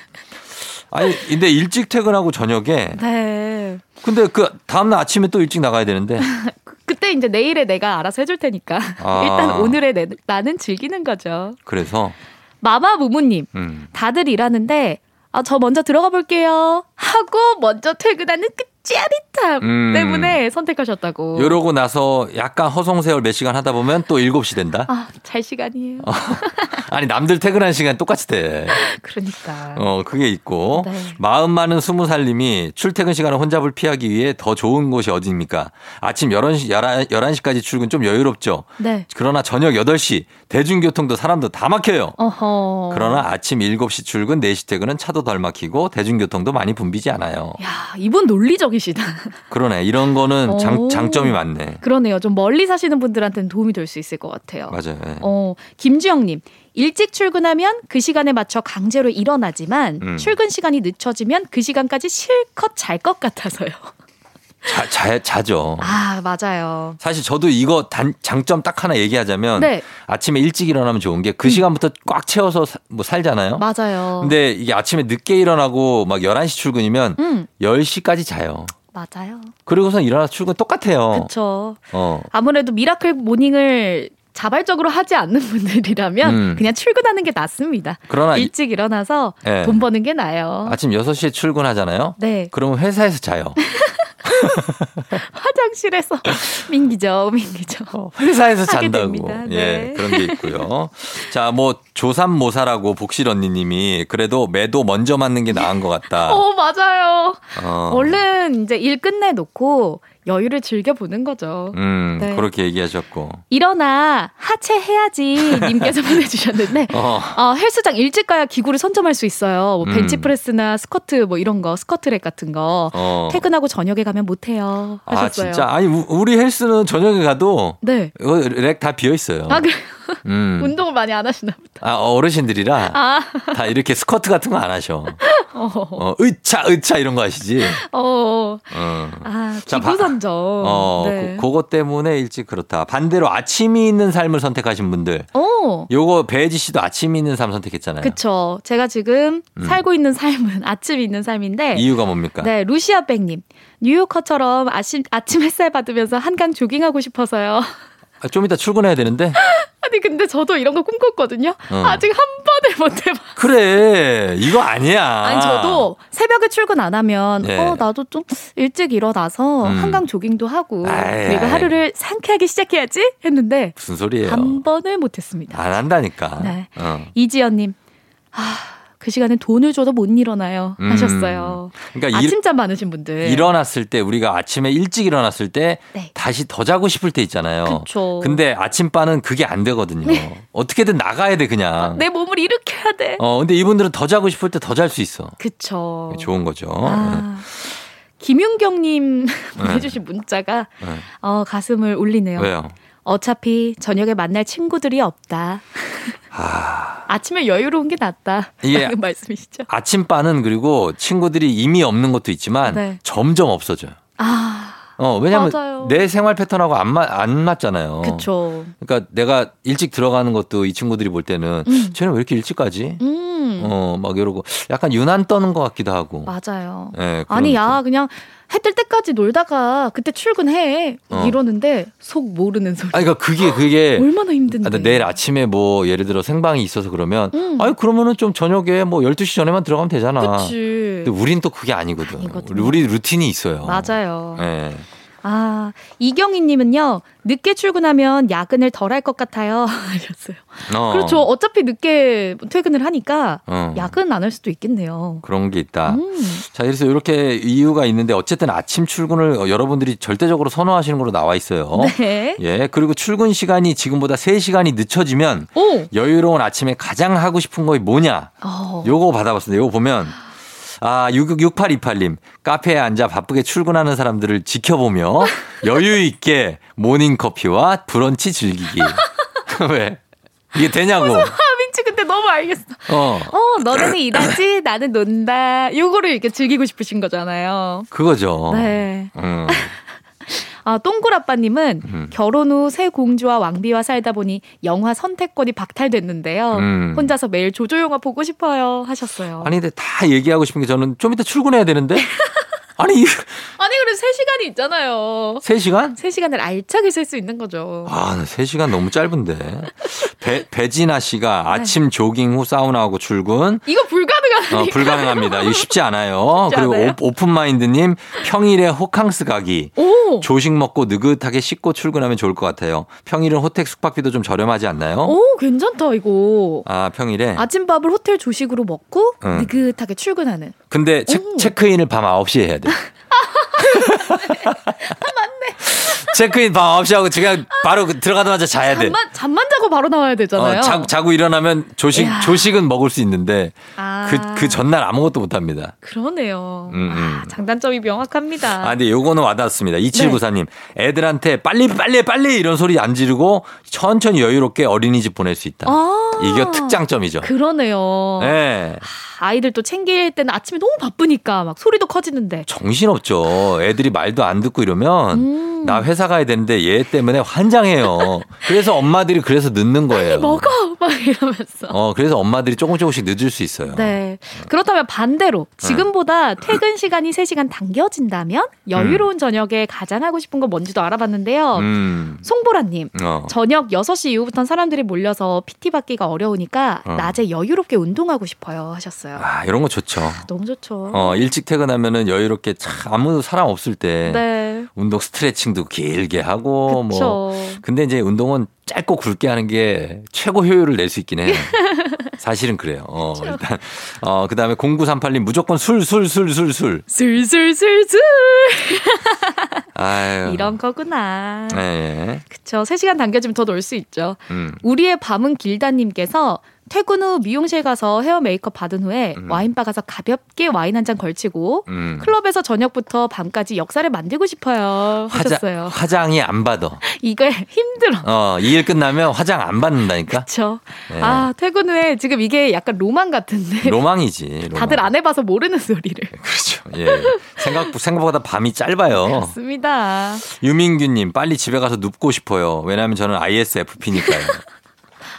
*laughs* 아니, 근데 일찍 퇴근하고 저녁에 네. 근데 그 다음날 아침에 또 일찍 나가야 되는데 *laughs* 그때 이제 내일에 내가 알아서 해줄 테니까 아. 일단 오늘의 내, 나는 즐기는 거죠. 그래서 마마 무무님 음. 다들 일하는데 아, 저 먼저 들어가 볼게요 하고 먼저 퇴근하는 그 짜릿함 음. 때문에 선택하셨다고. 이러고 나서 약간 허송세월 몇 시간 하다 보면 또 7시 된다. 아, 잘 시간이에요. *laughs* 아니 남들 퇴근하는 시간 똑같이 돼. 그러니까. 어, 그게 있고. 네. 마음 많은 스무 살님이 출퇴근 시간을 혼잡을 피하기 위해 더 좋은 곳이 어디입니까? 아침 11시, 11, 11 시까지 출근 좀 여유롭죠? 네. 그러나 저녁 8시, 대중교통도 사람도 다 막혀요. 어허. 그러나 아침 7시 출근, 4시 퇴근은 차도 덜 막히고 대중교통도 많이 붐비지 않아요. 야, 이분 논리적 인 적극적이시다. *laughs* 그러네. 이런 거는 장, 오. 장점이 많네. 그러네요. 좀 멀리 사시는 분들한테는 도움이 될 수 있을 것 같아요. 맞아요. 예. 어, 김주영님. 일찍 출근하면 그 시간에 맞춰 강제로 일어나지만 음. 출근 시간이 늦춰지면 그 시간까지 실컷 잘 것 같아서요. 자, 자, 자죠. 아, 맞아요. 사실 저도 이거 단, 장점 딱 하나 얘기하자면 네. 아침에 일찍 일어나면 좋은 게 그 시간부터 꽉 채워서 사- 뭐 살잖아요. 맞아요. 근데 이게 아침에 늦게 일어나고 막 11시 출근이면 음, 10시까지 자요. 맞아요. 그리고선 일어나서 출근 똑같아요. 그쵸. 어. 아무래도 miracle morning을 자발적으로 하지 않는 분들이라면 음. 그냥 출근하는 게 낫습니다. 그러나 이- 일찍 일어나서 네. 돈 버는 게 나아요. 아침 6시에 출근하잖아요. 네. 그러면 회사에서 자요. *laughs* *laughs* 화장실에서 *laughs* 민기죠, 민기죠. 회사에서 하게 잔다고. 예, 네. 그런 게 있고요. 자, 뭐 조삼모사라고 복실 언니님이 그래도 매도 먼저 맞는 게 나은 것 같다. *laughs* 어, 맞아요. 어. 얼른 이제 일 끝내놓고 여유를 즐겨보는 거죠. 음, 네. 그렇게 얘기하셨고. 일어나 하체 해야지 님께서 *laughs* 보내주셨는데 어. 어, 헬스장 일찍 가야 기구를 선점할 수 있어요. 뭐 음. 벤치프레스나 스쿼트 뭐 이런 거 스쿼트랙 같은 거 어. 퇴근하고 저녁에 가면 못해요 아, 하셨어요. 진짜? 아니, 우- 우리 헬스는 저녁에 가도 네. 이거 렉다 비어 있어요. 아, 그래. *laughs* 음. 운동을 많이 안 하시나 보다. 아, 어르신들이라 아, 다 이렇게 스쿼트 같은 거 안 하셔. *laughs* 어, 어, 으차, 으차 이런 거 하시지. 어, 어. 아, 선점. 어, 네. 그, 그것 때문에 일찍 그렇다. 반대로 아침이 있는 삶을 선택하신 분들. 어, 요거 배지 씨도 아침이 있는 삶 선택했잖아요. 그쵸. 제가 지금 음. 살고 있는 삶은 *laughs* 아침이 있는 삶인데. 이유가 뭡니까? 네, 루시아 백님. 뉴요커처럼 아침, 아침 햇살 받으면서 한강 조깅하고 싶어서요. 아, 좀 이따 출근해야 되는데. *laughs* 아니, 근데 저도 이런 거 꿈꿨거든요. 어. 아직 한 번을 못 해봐. 그래. 이거 아니야. 아니, 저도 새벽에 출근 안 하면, 네. 어, 나도 좀 일찍 일어나서 음. 한강 조깅도 하고, 아이, 그리고 아이. 하루를 상쾌하게 시작해야지 했는데, 무슨 소리예요? 한 번을 못 했습니다. 안 한다니까. 네. 어. 이지연님, 아, 그 시간엔 돈을 줘도 못 일어나요. 음. 하셨어요. 그러니까 일- 아침잠 많으신 분들. 일어났을 때 우리가 아침에 일찍 일어났을 때 네. 다시 더 자고 싶을 때 있잖아요. 그쵸. 근데 아침바는 그게 안 되거든요. 어떻게든 나가야 돼 그냥. 내 몸을 일으켜야 돼. 어 근데 이분들은 더 자고 싶을 때 더 잘 수 있어. 그쵸. 좋은 거죠. 아, 김윤경님 *laughs* 네. 보내주신 문자가 네. 어, 가슴을 울리네요. 왜요? 어차피 저녁에 만날 친구들이 없다. *laughs* 아침에 여유로운 게 낫다. 라는 *laughs* 말씀이시죠? 아침바는 그리고 친구들이 이미 없는 것도 있지만 네. 점점 없어져요. 아, 어, 왜냐면 맞아요. 내 생활 패턴하고 안, 맞, 안 맞잖아요. 그쵸. 그러니까 내가 일찍 들어가는 것도 이 친구들이 볼 때는 음. 쟤는 왜 이렇게 일찍 가지? 음, 어, 막 이러고 약간 유난 떠는 것 같기도 하고. 맞아요. 예, 그런 아니. 야, 그냥 해 뜰 때까지 놀다가 그때 출근해. 어. 이러는데 속 모르는 소리. 아니, 그러니까 그게, 그게. *gasps* 얼마나 힘든데. 아, 나 내일 아침에 뭐 예를 들어 생방이 있어서 그러면 음. 아니 그러면은 좀 저녁에 뭐 12시 전에만 들어가면 되잖아. 그치. 근데 우린 또 그게 아니거든. 아니거든요. 우리 루틴이 있어요. 맞아요. 예. 아, 이경희님은요, 늦게 출근하면 야근을 덜 할 것 같아요. *laughs* 하셨어요. 어. 그렇죠. 어차피 늦게 퇴근을 하니까 어. 야근 안 할 수도 있겠네요. 그런 게 있다. 음. 자, 그래서 이렇게 이유가 있는데 어쨌든 아침 출근을 여러분들이 절대적으로 선호하시는 걸로 나와 있어요. *laughs* 네. 예. 그리고 출근 시간이 지금보다 3시간이 늦춰지면 오! 여유로운 아침에 가장 하고 싶은 거 뭐냐? 어. 요거 받아봤습니다. 요거 보면 아, 6628님. 카페에 앉아 바쁘게 출근하는 사람들을 지켜보며 *laughs* 여유 있게 모닝 커피와 브런치 즐기기. *laughs* 왜? 이게 되냐고. 아, 민치 근데 너무 알겠어. 어. 어, 너네는 일하지, 나는 논다. 요거를 이렇게 즐기고 싶으신 거잖아요. 그거죠. 네. 음. 아, 똥굴아빠님은 음. 결혼 후 새 공주와 왕비와 살다 보니 영화 선택권이 박탈됐는데요. 음. 혼자서 매일 조조 영화 보고 싶어요. 하셨어요. 아니, 근데 다 얘기하고 싶은 게 저는 좀 이따 출근해야 되는데? *laughs* 아니, 이 아니, 그래도 3시간이 있잖아요. 3시간? 3시간을 알차게 쓸 수 있는 거죠. 아, 3시간 너무 짧은데. 배, 배진아 씨가 네. 아침 조깅 후 사우나하고 출근. 이거 불가능하니까. 어, 불가능합니다. 이거 쉽지 않아요. *laughs* 쉽지 그리고 않아요? 오, 오픈 마인드 님 평일에 호캉스 가기. 오! 조식 먹고 느긋하게 씻고 출근하면 좋을 것 같아요. 평일은 호텔 숙박비도 좀 저렴하지 않나요? 오, 괜찮다, 이거. 아, 평일에. 아침밥을 호텔 조식으로 먹고 응. 느긋하게 출근하는. 근데 체, 오. 체크인을 밤 9시에 해야 돼. *laughs* 체크인 밤 9시 하고 그냥 바로 그 들어가자마자 자야 돼. 잠만 잠만 자고 바로 나와야 되잖아요. 어, 자, 자고 일어나면 조식 이야. 조식은 먹을 수 있는데 아. 그 그 전날 아무것도 못 합니다. 그러네요. 음, 음. 장단점이 명확합니다. 아, 근데 요거는 와닿았습니다. 2794님. 네. 애들한테 빨리, 빨리, 빨리 이런 소리 안 지르고 천천히 여유롭게 어린이집 보낼 수 있다. 아. 이게 특장점이죠. 그러네요. 네. 아이들 또 챙길 때는 아침에 너무 바쁘니까 막 소리도 커지는데. 정신없죠. 애들이 말도 안 듣고 이러면 음. 나 회사 가야 되는데 얘 때문에 환장해요. 그래서 엄마들이 그래서 늦는 거예요. 먹어 막 이러면서. 어, 그래서 엄마들이 조금 조금씩 늦을 수 있어요. 네. 그렇다면 반대로 지금보다 퇴근 시간이 3시간 당겨진다면 여유로운 저녁에 가장 하고 싶은 건 뭔지도 알아봤는데요. 음. 송보라님, 어. 저녁 6시 이후부터는 사람들이 몰려서 PT 받기가 어려우니까 어. 낮에 여유롭게 운동하고 싶어요 하셨어요. 아, 이런 거 좋죠. 너무 좋죠. 어, 일찍 퇴근하면은 여유롭게 참 아무도 사람 없을 때 네. 운동 스트레칭도 길게 하고 그쵸. 뭐 근데 이제 운동은 짧고 굵게 하는 게 최고 효율을 낼 수 있긴 해요. *laughs* 사실은 그래요. 어, 일단 어, 그 다음에 0938님 무조건 술 술 술 술 술. 술 술 술 술 *laughs* 아유. 이런 거구나. 예. 예. 그쵸. 3시간 당겨지면 더 놀 수 있죠. 음. 우리의 밤은 길다님께서 퇴근 후 미용실 가서 헤어 메이크업 받은 후에 와인바 가서 가볍게 와인 한 잔 걸치고 음. 클럽에서 저녁부터 밤까지 역사를 만들고 싶어요 하셨어요. 화장, 화장이 안 받아. *laughs* 이게 힘들어. 어, 이 일 끝나면 화장 안 받는다니까. 그쵸. 네. 아 퇴근 후에 지금 이게 약간 로망 같은데 *laughs* 로망이지. *laughs* 로망. 다들 안 해봐서 모르는 소리를. 그렇죠. 예. 생각 생각보다 밤이 짧아요. 맞습니다. 유민규님 빨리 집에 가서 눕고 싶어요. 왜냐하면 저는 ISFP니까요.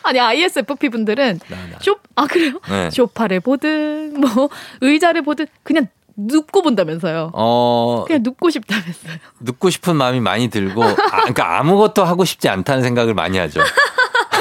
아니 ISFP 분들은 쇼, 아 그래요? 네. 쇼파를 보든 뭐 의자를 보든 그냥 눕고 본다면서요. 어 그냥 눕고 싶다면서요. 눕고 싶은 마음이 많이 들고 아, 그러니까 아무것도 하고 싶지 않다는 생각을 많이 하죠.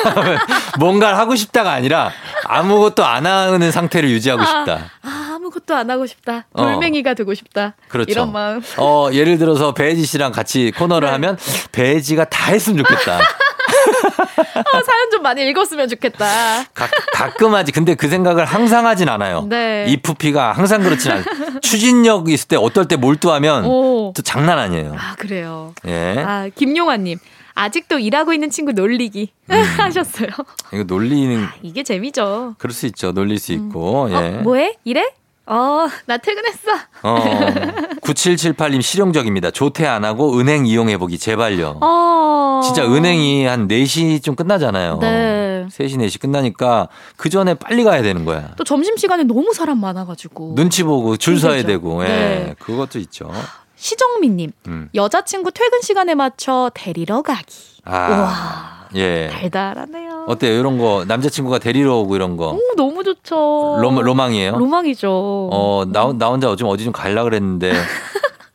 *laughs* 뭔가를 하고 싶다가 아니라 아무것도 안 하는 상태를 유지하고 싶다. 아, 아무것도 안 하고 싶다. 어. 돌멩이가 되고 싶다. 그렇죠. 이런 마음. 어, 예를 들어서 배지 씨랑 같이 코너를 하면 배지가 다 했으면 좋겠다. *laughs* *laughs* 어, 사연 좀 많이 읽었으면 좋겠다. 가, 가끔 하지. 근데 그 생각을 항상 하진 않아요. 네. 이 푸피가 항상 그렇진 않아요. 추진력 있을 때 어떨 때 몰두하면 오. 또 장난 아니에요. 아, 그래요. 예. 아, 김용환님. 아직도 일하고 있는 친구 놀리기 음. *laughs* 하셨어요. 이거 놀리는 이게 재미죠. 그럴 수 있죠. 놀릴 수 있고. 예. 어, 뭐해? 이래? 어, 나 퇴근했어. 어, 9778님 실용적입니다. 조퇴 안 하고 은행 이용해 보기 제발요. 어. 진짜 은행이 한 4시쯤 끝나잖아요. 네. 3시, 4시 끝나니까 그 전에 빨리 가야 되는 거야. 또 점심시간에 너무 사람 많아가지고. 눈치 보고 줄 서야. 되고. 예. 네. 그것도 있죠. 시정민님. 음. 여자친구 퇴근 시간에 맞춰 데리러 가기. 아. 우와. 예. 달달하네요. 어때요? 이런 거 남자친구가 데리러 오고 이런 거. 오, 너무 좋죠. 로, 로망이에요? 로망이죠. 어, 나, 나 혼자 좀 어디 좀 갈라 그랬는데.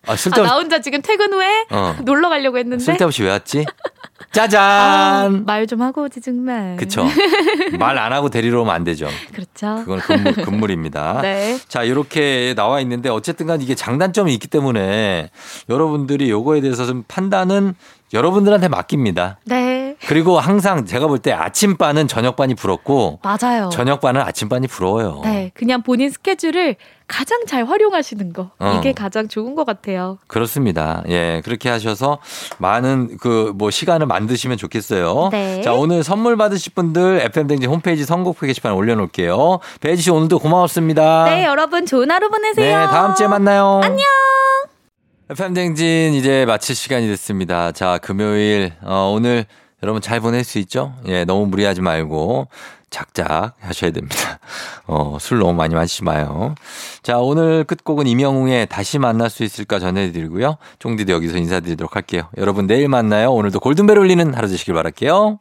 아, 아, 쓸데없이, 나 혼자 지금 퇴근 후에 어. 놀러 가려고 했는데. 쓸데없이 왜 왔지? *laughs* 아, 짜잔! 말좀 하고 오지 정말. 그쵸. *laughs* 말 안 하고 데리러 오면 안 되죠. 그렇죠. 그건 금물, 금물입니다. *laughs* 네. 자, 이렇게 나와 있는데 어쨌든 간 이게 장단점이 있기 때문에 여러분들이 요거에 대해서 좀 판단은 여러분들한테 맡깁니다. 네. 그리고 항상 제가 볼 때 아침반은 저녁반이 부럽고 맞아요. 저녁반은 아침반이 부러워요. 네. 그냥 본인 스케줄을 가장 잘 활용하시는 거. 어. 이게 가장 좋은 것 같아요. 그렇습니다. 예, 그렇게 하셔서 많은 그 뭐 시간을 만드시면 좋겠어요. 네. 자, 오늘 선물 받으실 분들 FM댕지 홈페이지 선곡표 게시판에 올려놓을게요. 배지 씨 오늘도 고마웠습니다. 네, 여러분 좋은 하루 보내세요. 네, 다음 주에 만나요. 안녕. FM댕진 이제 마칠 시간이 됐습니다. 자, 금요일, 어, 오늘 여러분 잘 보낼 수 있죠? 예, 너무 무리하지 말고 작작 하셔야 됩니다. 어, 술 너무 많이 마시지 마요. 자, 오늘 끝곡은 이명웅의 다시 만날 수 있을까 전해드리고요. 쫑디도 여기서 인사드리도록 할게요. 여러분 내일 만나요. 오늘도 골든벨 울리는 하루 되시길 바랄게요.